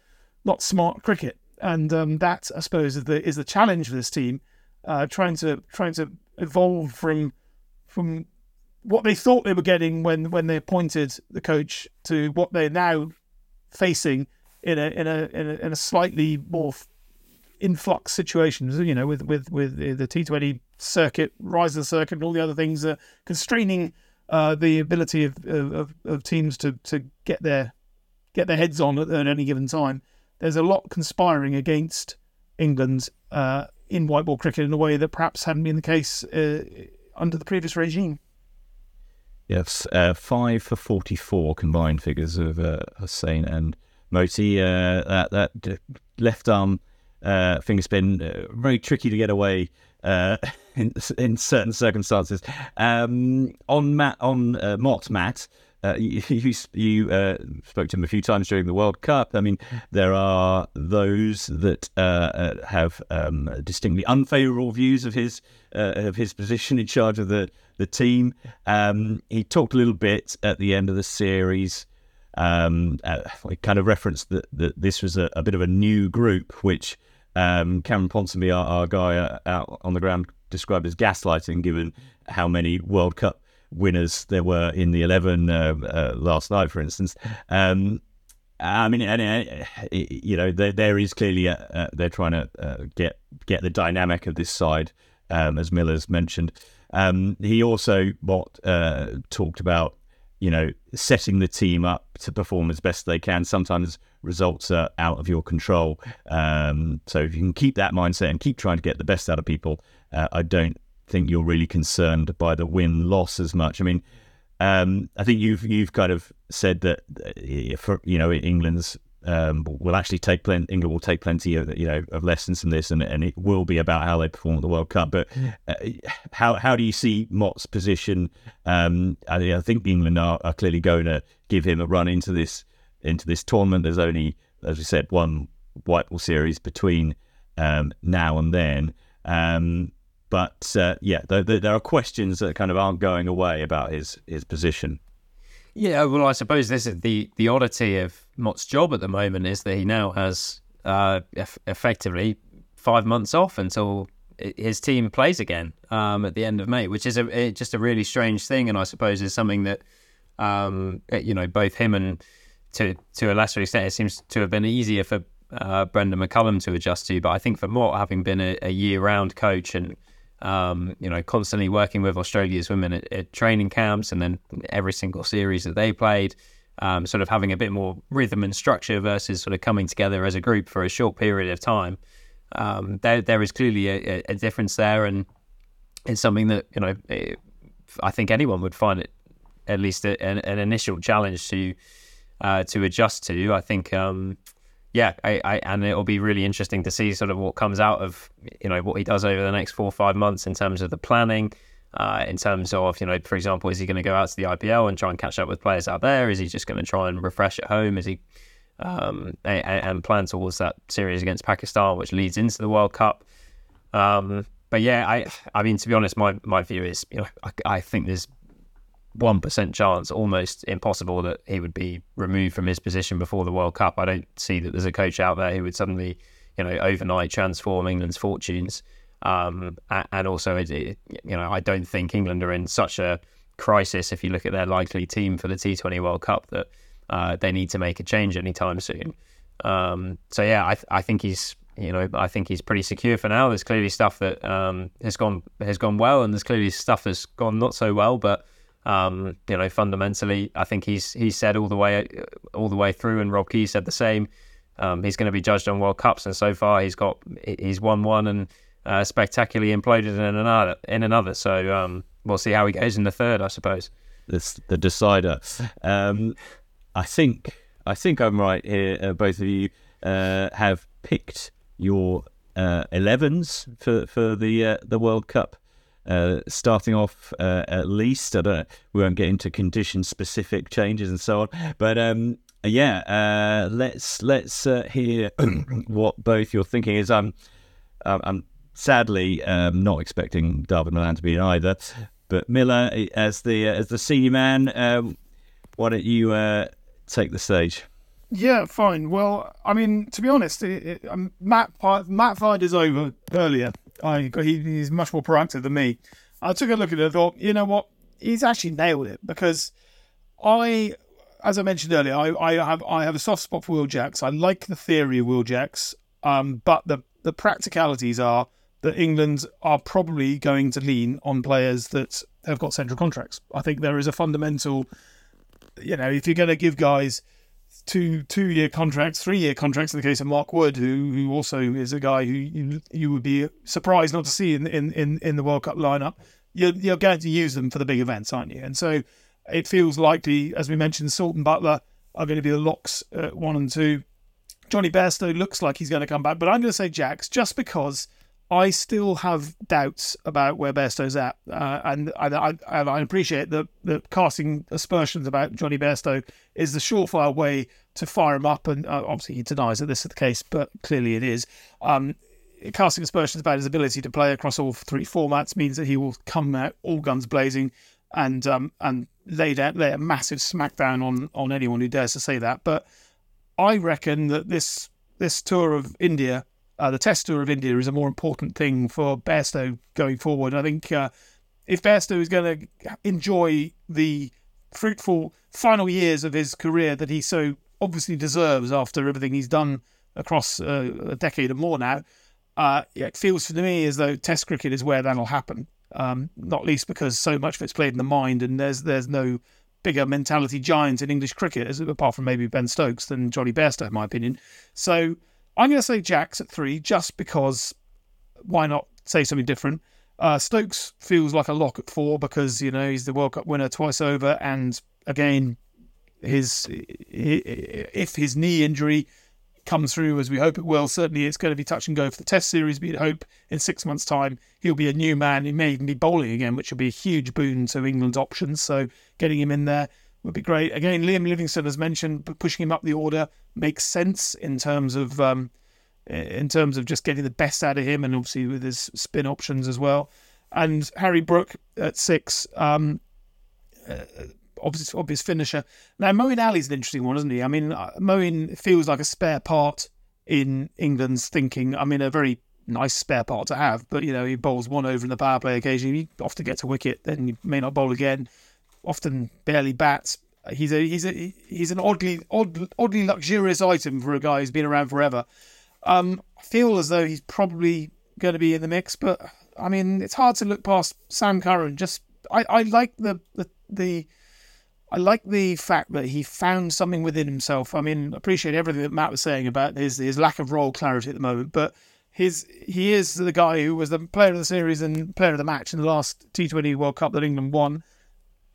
not smart cricket. And um, that, I suppose, is the is the challenge for this team, uh, trying to trying to evolve from from what they thought they were getting when when they appointed the coach to what they're now facing in a in a in a, in a slightly more influx situations. You know, with with with the T Twenty circuit, rise of the circuit, and all the other things are constraining uh, the ability of, of, of teams to to get their get their heads on at, at any given time there's a lot conspiring against England uh, in white ball cricket in a way that perhaps hadn't been the case uh, under the previous regime. Yes, uh, five for 44 combined figures of uh, Hosein and Motie. Uh, that, that left arm uh, spin, uh, very tricky to get away uh, in, in certain circumstances. Um, on Matt, on Mott, Matt, uh, you you, you uh, spoke to him a few times during the World Cup. I mean, there are those that uh, uh have um, distinctly unfavourable views of his uh, of his position in charge of the the team. Um, he talked a little bit at the end of the series. Um, uh, he kind of referenced that, that this was a, a bit of a new group, which um, Cameron Ponsonby, our, our guy out on the ground, described as gaslighting, given how many World Cup winners there were in the 11 uh, uh, last night, for instance. Um, I mean, and, uh, you know, there, there is clearly a, uh, they're trying to uh, get get the dynamic of this side, um, as Miller's mentioned. Um, he also what uh, talked about, you know, setting the team up to perform as best they can. Sometimes results are out of your control. Um, so if you can keep that mindset and keep trying to get the best out of people, uh, I don't think you're really concerned by the win loss as much. I mean, um, I think you've you've kind of said that uh, for you know England's um, will actually take plenty. England will take plenty of you know of lessons from this, and, and it will be about how they perform at the World Cup. But uh, how how do you see Mott's position? Um, I, I, think England are, are, clearly going to give him a run into this into this tournament. There's only, as we said, one white ball series between um, now and then. Um, but uh, yeah, there, there, are questions that kind of aren't going away about his his position. Yeah, well, I suppose this is the the oddity of Mott's job at the moment is that he now has uh, eff- effectively five months off until his team plays again um, at the end of May, which is a, just a really strange thing, and I suppose is something that um, you know both him and to to a lesser extent it seems to have been easier for uh, Brendon McCullum to adjust to, but I think for Mott having been a, a year round coach and um, you know, constantly working with Australia's women at, at, training camps and then every single series that they played, um, sort of having a bit more rhythm and structure versus sort of coming together as a group for a short period of time. Um, there, there is clearly a, a, difference there, and it's something that you know, it, I think anyone would find it at least a, an, an, initial challenge to uh, to adjust to. I think um, yeah, I, I, and it'll be really interesting to see sort of what comes out of you know what he does over the next four or five months in terms of the planning, uh, in terms of you know, for example, is he going to go out to the IPL and try and catch up with players out there? Is he just going to try and refresh at home? Is he um, and, and, plan towards that series against Pakistan, which leads into the World Cup? Um, but yeah, I I mean to be honest, my my view is you know I, I think there's one percent chance, almost impossible that he would be removed from his position before the World Cup. I don't see that there's a coach out there who would suddenly, you know, overnight transform England's fortunes. Um, and also, it, you know, I don't think England are in such a crisis if you look at their likely team for the T20 World Cup that uh, they need to make a change anytime soon. Um, so yeah, I, I think he's you know I think he's pretty secure for now. There's clearly stuff that um, has gone has gone well, and there's clearly stuff that's gone not so well, but um, you know, fundamentally, I think he's he's said all the way all the way through, and Rob Key said the same. Um, he's going to be judged on World Cups, and so far he's got he's won one and uh, spectacularly imploded in another. In another, so um, we'll see how he goes in the third, I suppose. This the decider. Um, I think I think I'm right here. Uh, both of you uh, have picked your uh, 11s for for the uh, the World Cup uh, starting off uh, at least. I don't. We won't get into condition specific changes and so on. But um, yeah, uh, let's let's uh, hear what both you're thinking. Is um, I'm sadly um, not expecting Dawid Malan to be in either. But Miller, as the as the senior man, um, why don't you uh, take the stage? Yeah, fine. Well, I mean, to be honest, it, it, um, Matt Matt fired is over earlier, I he, he's much more proactive than me. I took a look at it and thought, you know what, he's actually nailed it because I, as I mentioned earlier, I, I have I have a soft spot for Will Jacks. I like the theory of Will Jacks, um, but the the practicalities are that England are probably going to lean on players that have got central contracts. I think there is a fundamental, you know, if you're going to give guys two two year contracts, three year contracts in the case of Mark Wood, who who also is a guy who you, you would be surprised not to see in in, in, in the World Cup lineup. You're, you're going to use them for the big events, aren't you? And so it feels likely, as we mentioned, Salt and Buttler are going to be the locks at one and two. Jonny Bairstow looks like he's going to come back, but I'm going to say Jacks just because I still have doubts about where Bairstow's at, uh, and I, I, I, appreciate that, that casting aspersions about Jonny Bairstow is the surefire way to fire him up, and uh, obviously he denies that this is the case, but clearly it is. Um, casting aspersions about his ability to play across all three formats means that he will come out all guns blazing and um, and lay down lay a massive smackdown on on anyone who dares to say that. But I reckon that this this tour of India uh, the test tour of India is a more important thing for Bairstow going forward. I think uh, if Bairstow is going to enjoy the fruitful final years of his career that he so obviously deserves after everything he's done across uh, a decade or more now. Uh, it feels to me as though Test cricket is where that'll happen. Um, not least because so much of it's played in the mind, and there's there's no bigger mentality giant in English cricket, apart from maybe Ben Stokes, than Jonny Bairstow, in my opinion. So I'm going to say Jacks at three, just because why not say something different? Uh, Stokes feels like a lock at four because you know he's the World Cup winner twice over, and again, his if his knee injury comes through as we hope it will, certainly it's going to be touch and go for the Test series. We'd hope in six months' time he'll be a new man. He may even be bowling again, which will be a huge boon to England's options. So getting him in there would be great. Again, Liam Livingstone, as mentioned, pushing him up the order makes sense in terms of um, in terms of just getting the best out of him, and obviously with his spin options as well. And Harry Brook at six, um, uh, obvious, obvious finisher. Now Moeen Ali's an interesting one, isn't he? I mean, uh, Moeen feels like a spare part in England's thinking. I mean, a very nice spare part to have, but you know, he bowls one over in the power play occasionally. He often gets a wicket, then he may not bowl again. Often barely bats. He's a he's a he's an oddly odd, oddly luxurious item for a guy who's been around forever. Um, I feel as though he's probably going to be in the mix, but I mean, it's hard to look past Sam Curran. Just I, I like the, the the I like the fact that he found something within himself. I mean, appreciate everything that Matt was saying about his his lack of role clarity at the moment, but his he is the guy who was the player of the series and player of the match in the last T20 World Cup that England won,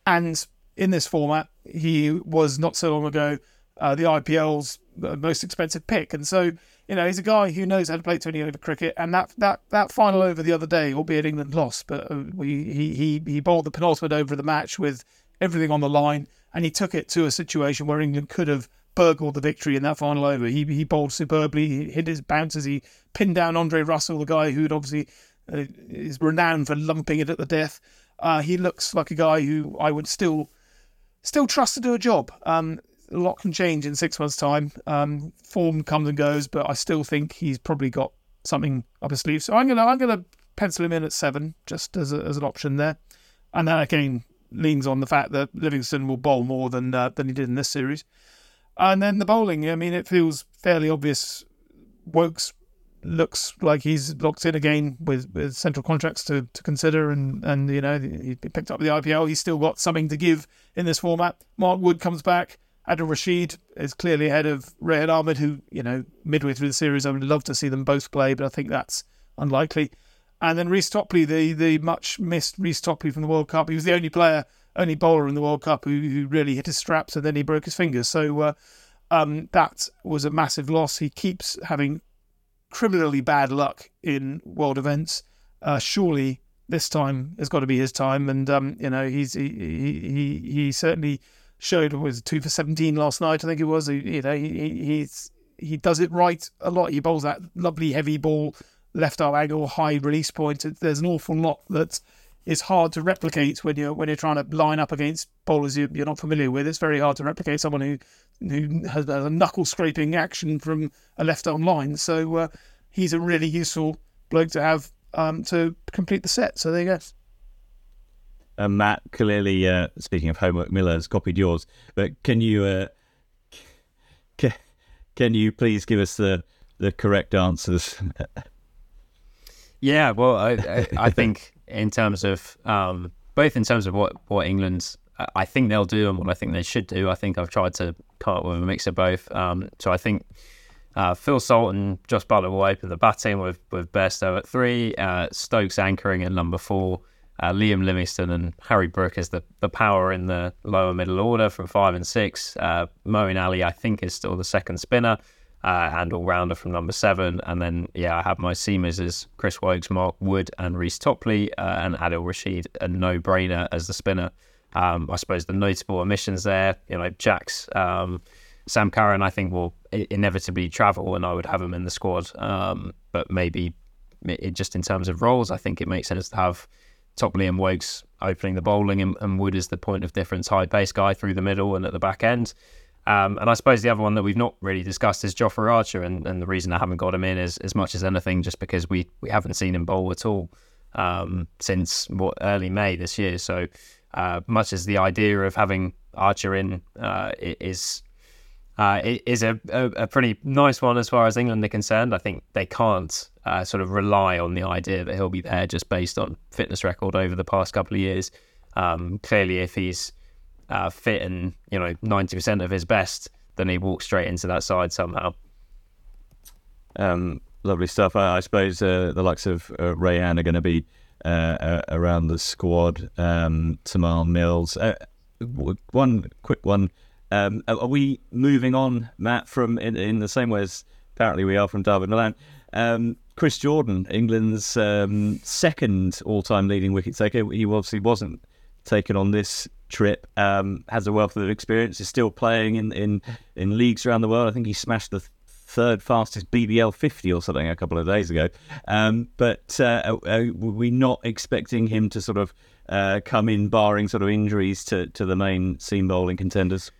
and in this format, he was not so long ago uh, the IPL's most expensive pick, and so you know he's a guy who knows how to play 20 over cricket. And that that that final over the other day, albeit England lost, but uh, we, he he he bowled the penultimate over of the match with everything on the line, and he took it to a situation where England could have burgled the victory in that final over. He he bowled superbly, he hit his bounces, he pinned down Andre Russell, the guy who'd obviously uh, is renowned for lumping it at the death. Uh, he looks like a guy who I would still still trust to do a job. Um, a lot can change in six months' time. Um, form comes and goes, but I still think he's probably got something up his sleeve. So I'm gonna I'm gonna pencil him in at seven, just as a, as an option there. And then again leans on the fact that Livingstone will bowl more than uh, than he did in this series. And then the bowling, I mean, it feels fairly obvious. Woakes looks like he's locked in again with, with central contracts to, to consider, and, and you know he picked up the IPL. He's still got something to give in this format. Mark Wood comes back. Adil Rashid is clearly ahead of Rehan Ahmed, who, you know, midway through the series, I would love to see them both play, but I think that's unlikely. And then Reece Topley, the, the much missed Reece Topley from the World Cup. He was the only player, only bowler in the World Cup who, who really hit his straps and then he broke his fingers. So uh, um, that was a massive loss. He keeps having criminally bad luck in world events. Uh, surely this time has got to be his time. And, um, you know, he's he, he, he certainly showed was two for seventeen last night. I think it was. You know, he, he's he does it right a lot. He bowls that lovely heavy ball, left arm angle, high release point. There's an awful lot that is hard to replicate when you're when you're trying to line up against bowlers you're not familiar with. It's very hard to replicate someone who who has a knuckle scraping action from a left arm line. So uh, he's a really useful bloke to have um, to complete the set. So there you go. Uh, Matt, clearly, uh, speaking of homework, Miller has copied yours. But can you uh, c- can you please give us the the correct answers? yeah, well, I, I, I, think in terms of um, both in terms of what what England I think they'll do and what I think they should do. I think I've tried to come up with a mix of both. Um, so I think uh, Phil Salt and Jos Buttler will open the batting with with at three, uh, Stokes anchoring at number four uh, Liam Livingstone and Harry Brook as the, the power in the lower middle order from five and six. Uh, Moeen Ali, I think, is still the second spinner uh, and all rounder from number seven. And then, yeah, I have my seamers as Chris Woakes, Mark Wood, and Reece Topley, uh, and Adil Rashid, a no brainer as the spinner. Um, I suppose the notable omissions there, you know, Jacks. Um, Sam Curran, I think, will inevitably travel, and I would have him in the squad. Um, but maybe it, just in terms of roles, I think it makes sense to have Topley and Woakes opening the bowling, and, and, Wood is the point of difference, high pace guy through the middle and at the back end. Um, and I suppose the other one that we've not really discussed is Jofra Archer, and, and, the reason I haven't got him in is as much as anything just because we, we haven't seen him bowl at all um, since what early May this year. So uh, much as the idea of having Archer in uh, is uh, is a, a, a, pretty nice one as far as England are concerned. I think they can't uh, sort of rely on the idea that he'll be there just based on fitness record over the past couple of years. Um, clearly, if he's uh, fit and you know ninety percent of his best, then he walks straight into that side somehow. Um, lovely stuff. I, I suppose uh, the likes of uh, Rehan are going to be uh, around the squad. Um, Tymal Mills. one quick one um, are we moving on, Matt, from in, in the same way as apparently we are from Dawid Malan? Um, Chris Jordan, England's um, second all-time leading wicket taker. He obviously wasn't taken on this trip. Um, has a wealth of experience. Is still playing in, in in leagues around the world. I think he smashed the third fastest BBL 50 or something a couple of days ago. Um, but uh, are, we not expecting him to sort of uh, come in, barring sort of injuries to, to the main seam bowling contenders?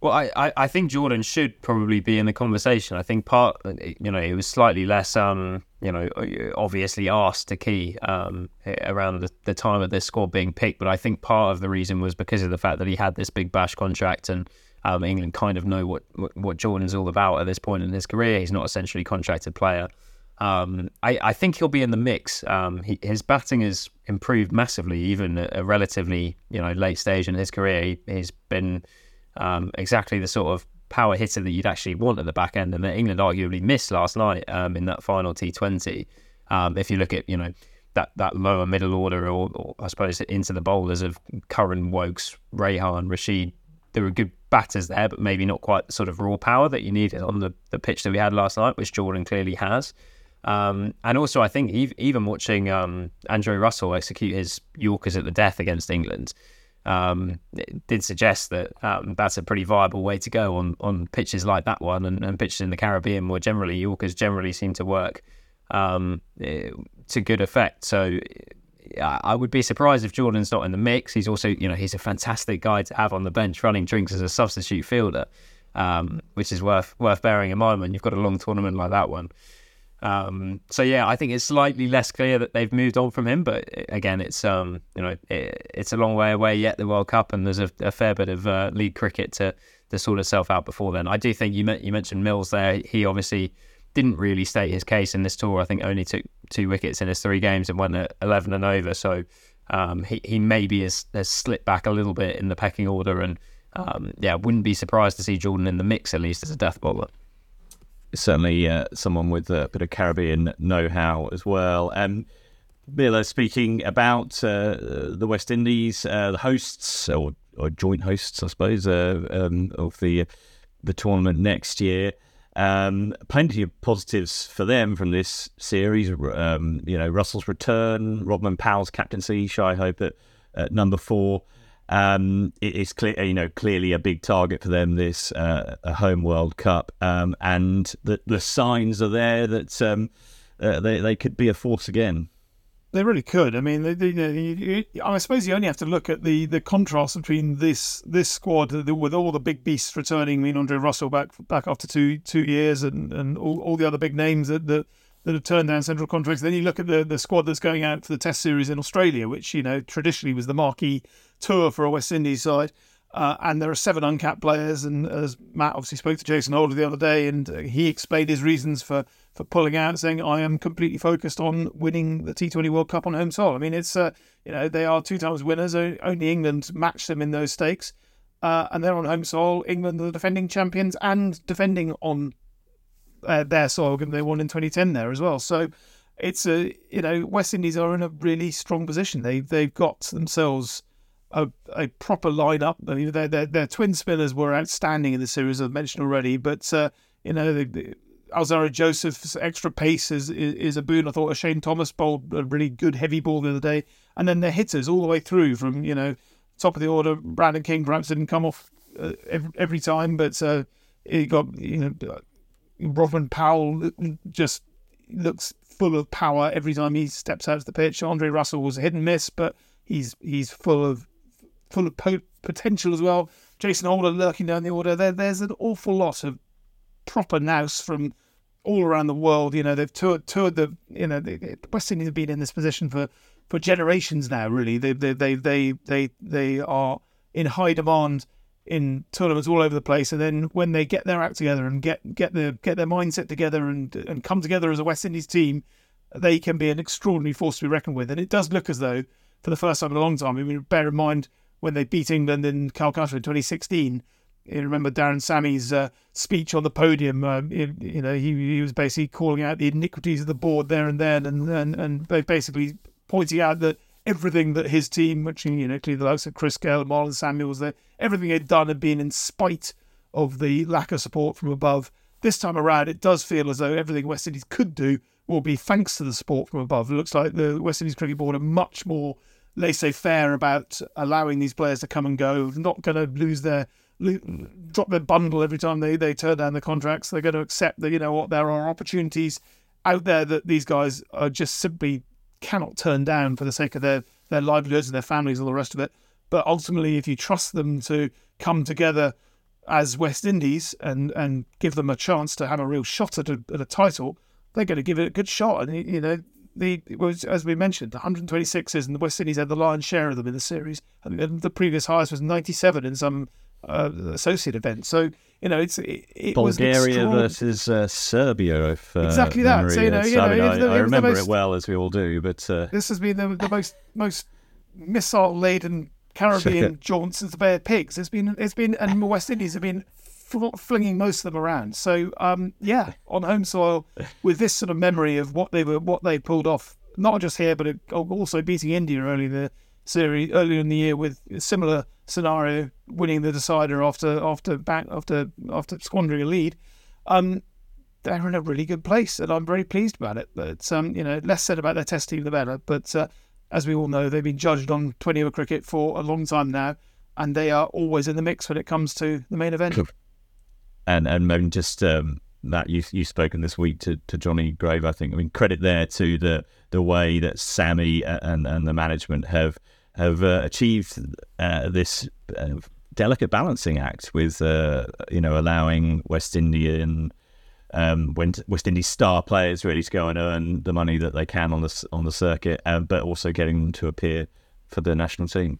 Well, I, I, I, think Jordan should probably be in the conversation. I think part, you know, it was slightly less, um, you know, obviously asked to key um, around the, the time of this squad being picked. But I think part of the reason was because of the fact that he had this big bash contract and um, England kind of know what, what, what Jordan's all about at this point in his career. He's not essentially contracted player. Um, I, I, think he'll be in the mix. Um, he, his batting has improved massively, even at a relatively, you know, late stage in his career. He, he's been um, exactly the sort of power hitter that you'd actually want at the back end, and that England arguably missed last night um, in that final T20. Um, if you look at you know that that lower middle order, or, or, I suppose into the bowlers of Curran, Woakes, Rehan, Rashid, there were good batters there, but maybe not quite the sort of raw power that you needed on the, the pitch that we had last night, which Jordan clearly has. Um, and also, I think even watching um, Andre Russell execute his Yorkers at the death against England, um, did suggest that um, that's a pretty viable way to go on, on pitches like that one and, and pitches in the Caribbean more generally. Yorkers generally seem to work um, eh, to good effect. So I would be surprised if Jordan's not in the mix. He's also, you know, he's a fantastic guy to have on the bench running drinks as a substitute fielder, um, which is worth worth bearing in mind when you've got a long tournament like that one. Um, so yeah, I think it's slightly less clear that they've moved on from him, but again, it's um, you know, it, it's a long way away yet the World Cup, and there's a, a fair bit of uh, league cricket to to sort itself out before then. I do think you you mentioned Mills there. He obviously didn't really state his case in this tour. I think only took two wickets in his three games and went at eleven and over. So um, he he maybe has, has slipped back a little bit in the pecking order, and um, yeah, wouldn't be surprised to see Jordan in the mix at least as a death bowler certainly uh, someone with a bit of Caribbean know-how as well. Um, Miller speaking about uh, the West Indies, uh, the hosts or, or, joint hosts, I suppose, uh, um, of the the tournament next year. Um, plenty of positives for them from this series. Um, you know, Russell's return, Rovman Powell's captaincy, Shai Hope at, at number four. Um, it is clear, you know, clearly a big target for them this uh, home World Cup, um, and the the signs are there that um, uh, they they could be a force again. They really could. I mean, they, they, I suppose you only have to look at the, the contrast between this this squad with all the big beasts returning. I mean, Andre Russell back back after two two years, and, and all, all the other big names that, that that have turned down central contracts. Then you look at the the squad that's going out for the Test series in Australia, which you know traditionally was the marquee tour for a West Indies side. Uh, and there are seven uncapped players. And as Matt obviously spoke to Jason Holder the other day, and uh, he explained his reasons for, for pulling out, saying, "I am completely focused on winning the T20 World Cup on home soil." I mean, it's uh, you know they are two times winners. Only England matched them in those stakes, uh, and they're on home soil. England are the defending champions and defending on uh, their soil, given they won in 2010 there as well. So it's a you know West Indies are in a really strong position. They they've got themselves a, a proper lineup. I mean, their, their, their twin spinners were outstanding in the series, I've mentioned already. But uh, you know, the, the Alzarri Joseph's extra pace is, is, is a boon. I thought Oshane Thomas bowled a really good heavy ball the other day, and then their hitters all the way through from you know top of the order. Brandon King perhaps didn't come off uh, every, every, time, but uh, he got you know Rovman Powell uh, uh, just looks full of power every time he steps out of the pitch. Andre Russell was a hit and miss, but he's he's full of full of po- potential as well. Jason Holder lurking down the order. There, there's an awful lot of proper nous from all around the world. You know, they've toured, toured the, you know, the, West Indies have been in this position for, for generations now. Really, they, they, they, they, they, they are in high demand in tournaments all over the place, and then when they get their act together and get get their get their mindset together and and come together as a West Indies team, they can be an extraordinary force to be reckoned with. And it does look as though, for the first time in a long time, I mean, bear in mind when they beat England in Calcutta in 2016. You remember Darren Sammy's uh, speech on the podium. Uh, you, you, know, he, he was basically calling out the iniquities of the board there and then, and and, and basically pointing out that everything that his team, which you know, clearly the likes of Chris Gayle, Marlon Samuels, there, everything they'd done had been in spite of the lack of support from above. This time around, it does feel as though everything West Indies could do will be thanks to the support from above. It looks like the West Indies Cricket Board are much more laissez-faire about allowing these players to come and go. Not going to lose their drop their bundle every time they, they turn down the contracts. They're going to accept that you know what there are opportunities out there that these guys are just simply cannot turn down for the sake of their, their livelihoods and their families and all the rest of it. But ultimately, if you trust them to come together as West Indies and, and give them a chance to have a real shot at a, at a title, they're going to give it a good shot. And, you know, the was, as we mentioned, 126s, and the West Indies had the lion's share of them in the series. Think the previous highest was 97 in some uh, associate event. So you know, it's it, it Bulgaria versus uh, Serbia. If uh, exactly that. So you know, you know I, mean, I, the, I remember most, it well as we all do. But uh, this has been the, the most most missile laden Caribbean jaunt since the Bay of Pigs. It's been it's been and the West Indies have been flinging most of them around. So um, yeah, on home soil with this sort of memory of what they were what they pulled off, not just here but also beating India early the series earlier in the year with a similar scenario, winning the decider after after back after after squandering a lead. Um, they're in a really good place, and I'm very pleased about it. But um, you know, less said about their test team, the better. But uh, as we all know, they've been judged on 20 over cricket for a long time now, and they are always in the mix when it comes to the main event. And and just um, Matt, you you've spoken this week to, to Johnny Grave. I think I mean credit there to the the way that Sammy and and the management have have uh, achieved uh, this uh, delicate balancing act with uh, you know allowing West Indian um, West Indies star players really to go and earn the money that they can on the on the circuit, um, but also getting them to appear for the national team.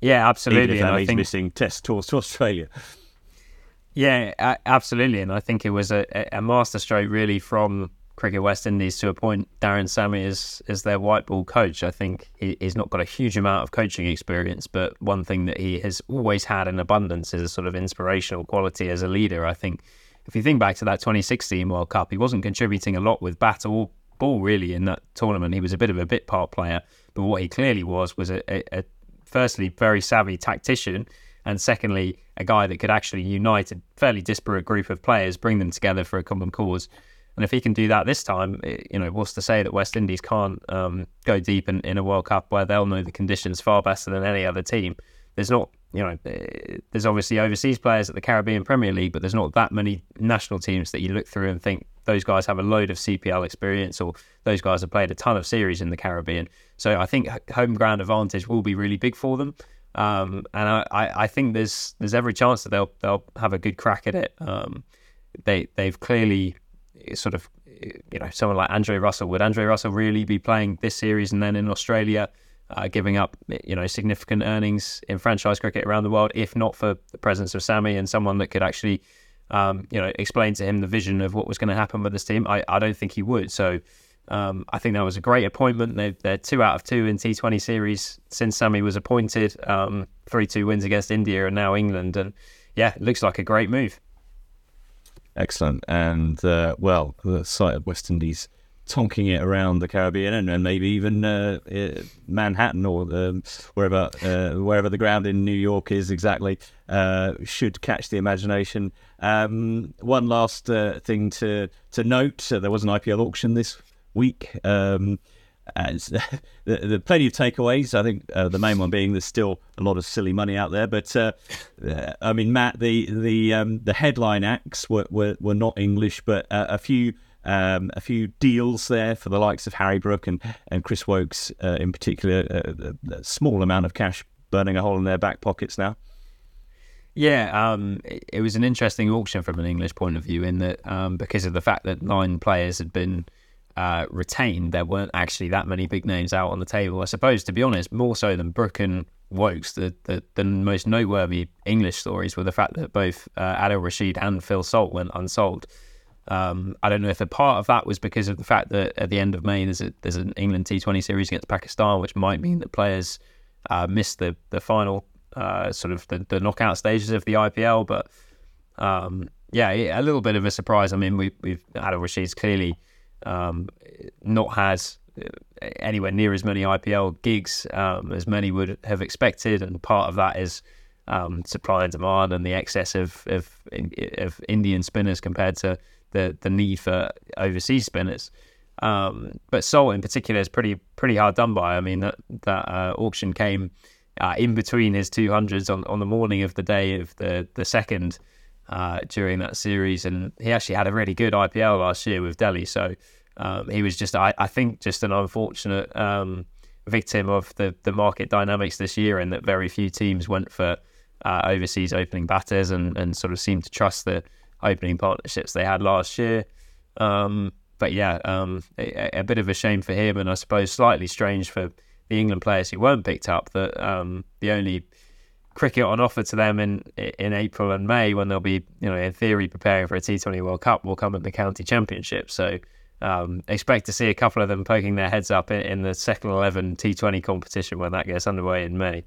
Yeah, absolutely. Even if that means think... missing Test tours to Australia. Yeah, absolutely, and I think it was a, a masterstroke really from Cricket West Indies to appoint Darren Sammy as, as their white ball coach. I think he, he's not got a huge amount of coaching experience, but one thing that he has always had in abundance is a sort of inspirational quality as a leader. I think if you think back to that 2016 World Cup, he wasn't contributing a lot with bat or ball really in that tournament. He was a bit of a bit part player, but what he clearly was was a, a, a firstly very savvy tactician and secondly a guy that could actually unite a fairly disparate group of players, bring them together for a common cause. And if he can do that this time, you know, what's to say that West Indies can't um, go deep in, in a World Cup where they'll know the conditions far better than any other team? There's not, you know, eh, there's obviously overseas players at the Caribbean Premier League, but there's not that many national teams that you look through and think those guys have a load of CPL experience or those guys have played a ton of series in the Caribbean. So I think home ground advantage will be really big for them. Um, and I, I think there's there's every chance that they'll they'll have a good crack at it. Um, they they've clearly sort of, you know, someone like Andre Russell. Would Andre Russell really be playing this series and then in Australia, uh, giving up, you know, significant earnings in franchise cricket around the world, if not for the presence of Sammy and someone that could actually, um, you know, explain to him the vision of what was going to happen with this team? I, I don't think he would. So um, I think that was a great appointment. They, they're two out of two in T20 series since Sammy was appointed. Um, 3 2 wins against India and now England. And yeah, it looks like a great move. Excellent. And, uh, well, the sight of West Indies tonking it around the Caribbean and, and maybe even uh, Manhattan or um, wherever uh, wherever the ground in New York is exactly uh, should catch the imagination. Um, one last uh, thing to to note: there was an IPL auction this week. Um, as the, plenty of takeaways. I think uh, the main one being there's still a lot of silly money out there. But uh, uh, I mean, Matt, the the um, the headline acts were, were, were not English, but uh, a few. Um, a few deals there for the likes of Harry Brook and, and Chris Woakes uh, in particular. Uh, a small amount of cash burning a hole in their back pockets now. Yeah, um, it, it, was an interesting auction from an English point of view in that um, because of the fact that nine players had been uh, retained, there weren't actually that many big names out on the table. I suppose, to be honest, more so than Brook and Woakes, the, the, the most noteworthy English stories were the fact that both uh, Adil Rashid and Phil Salt went unsold. Um, I don't know if a part of that was because of the fact that at the end of May there's a, there's an England T20 series against Pakistan, which might mean that players uh, missed the the final uh, sort of the, the, knockout stages of the IPL. But um, yeah, a little bit of a surprise. I mean, we, we've Adil Rashid's clearly um, not had uh, anywhere near as many IPL gigs um, as many would have expected, and part of that is um, supply and demand and the excess of, of, of Indian spinners compared to the the need for overseas spinners. Um, but Salt in particular is pretty pretty hard done by. I mean that that uh, auction came uh, in between his two hundreds on, on the morning of the day of the the second uh, during that series, and he actually had a really good IPL last year with Delhi. So um, he was just I, I think just an unfortunate um, victim of the the market dynamics this year, and that very few teams went for uh, overseas opening batters and and sort of seemed to trust the opening partnerships they had last year. Um, but yeah, um, a, a, bit of a shame for him, and I suppose slightly strange for the England players who weren't picked up. That um, the only cricket on offer to them in in April and May, when they'll be, you know, in theory preparing for a T20 World Cup, will come at the county championship. So um, expect to see a couple of them poking their heads up in, in the second eleven T20 competition when that gets underway in May.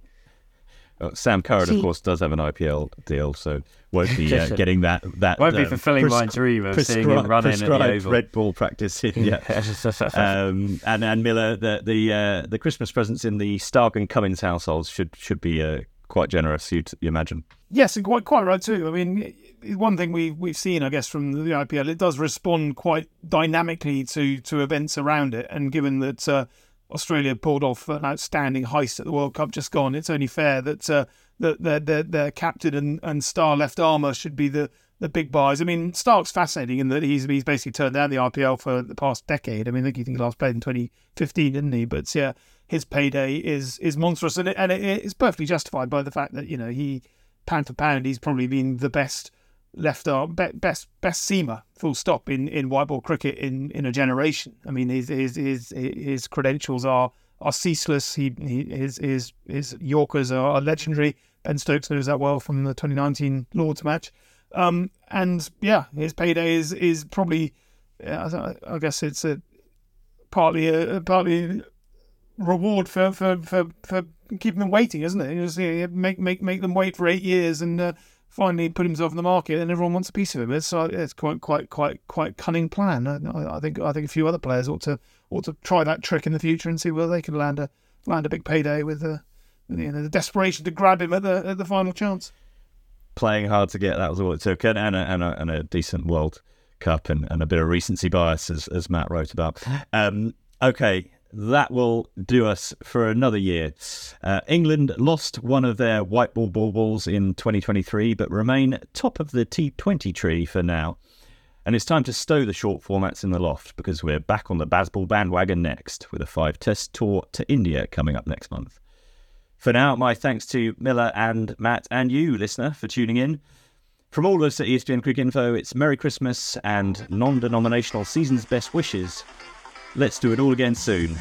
Uh, Sam Curran, of course, does have an IPL deal, so won't be uh, getting that. That won't be um, fulfilling my dream of seeing him running at the Oval. red Bull practice. yeah, um, and and Miller, the the uh, the Christmas presents in the Stark and Cummins households should should be uh, quite generous. You you imagine? Yes, and quite quite right too. I mean, one thing we we've seen, I guess, from the IPL, it does respond quite dynamically to to events around it, and given that uh, Australia pulled off an outstanding heist at the World Cup just gone. It's only fair that uh, that their, their, their captain and, and star left armour should be the, the big buys. I mean, Stark's fascinating in that he's he's basically turned down the IPL for the past decade. I mean, I think he last played in 2015, didn't he? But yeah, his payday is is monstrous, and it, and it, it's perfectly justified by the fact that you know he pound for pound he's probably been the best left arm best best seamer full stop in in white ball cricket in in a generation. I mean his his his, his credentials are are ceaseless. He, he his his his yorkers are, legendary. Ben stokes knows that well from the 2019 lords match. Um, and yeah his payday is is probably i guess it's a partly a partly reward for for for, for keeping them waiting isn't it you know, make make make them wait for eight years and uh, finally put himself in the market, and everyone wants a piece of him. It's, uh, it's quite, quite, quite, quite cunning plan. I, I, think, I think a few other players ought to ought to try that trick in the future and see whether they can land a land a big payday with the, you know, the desperation to grab him at the at the final chance. Playing hard to get that was all it took, and, and, a, and, a, and a decent World Cup and, and a bit of recency bias, as, as Matt wrote about. Um, okay, that will do us for another year. Uh, England lost one of their white ball baubles in 2023, but remain top of the T20 tree for now. And it's time to stow the short formats in the loft because we're back on the Bazball bandwagon next with a five test tour to India coming up next month. For now, my thanks to Miller and Matt and you, listener, for tuning in. From all of us at ESPN info it's Merry Christmas and non denominational season's best wishes Let's do it all again soon.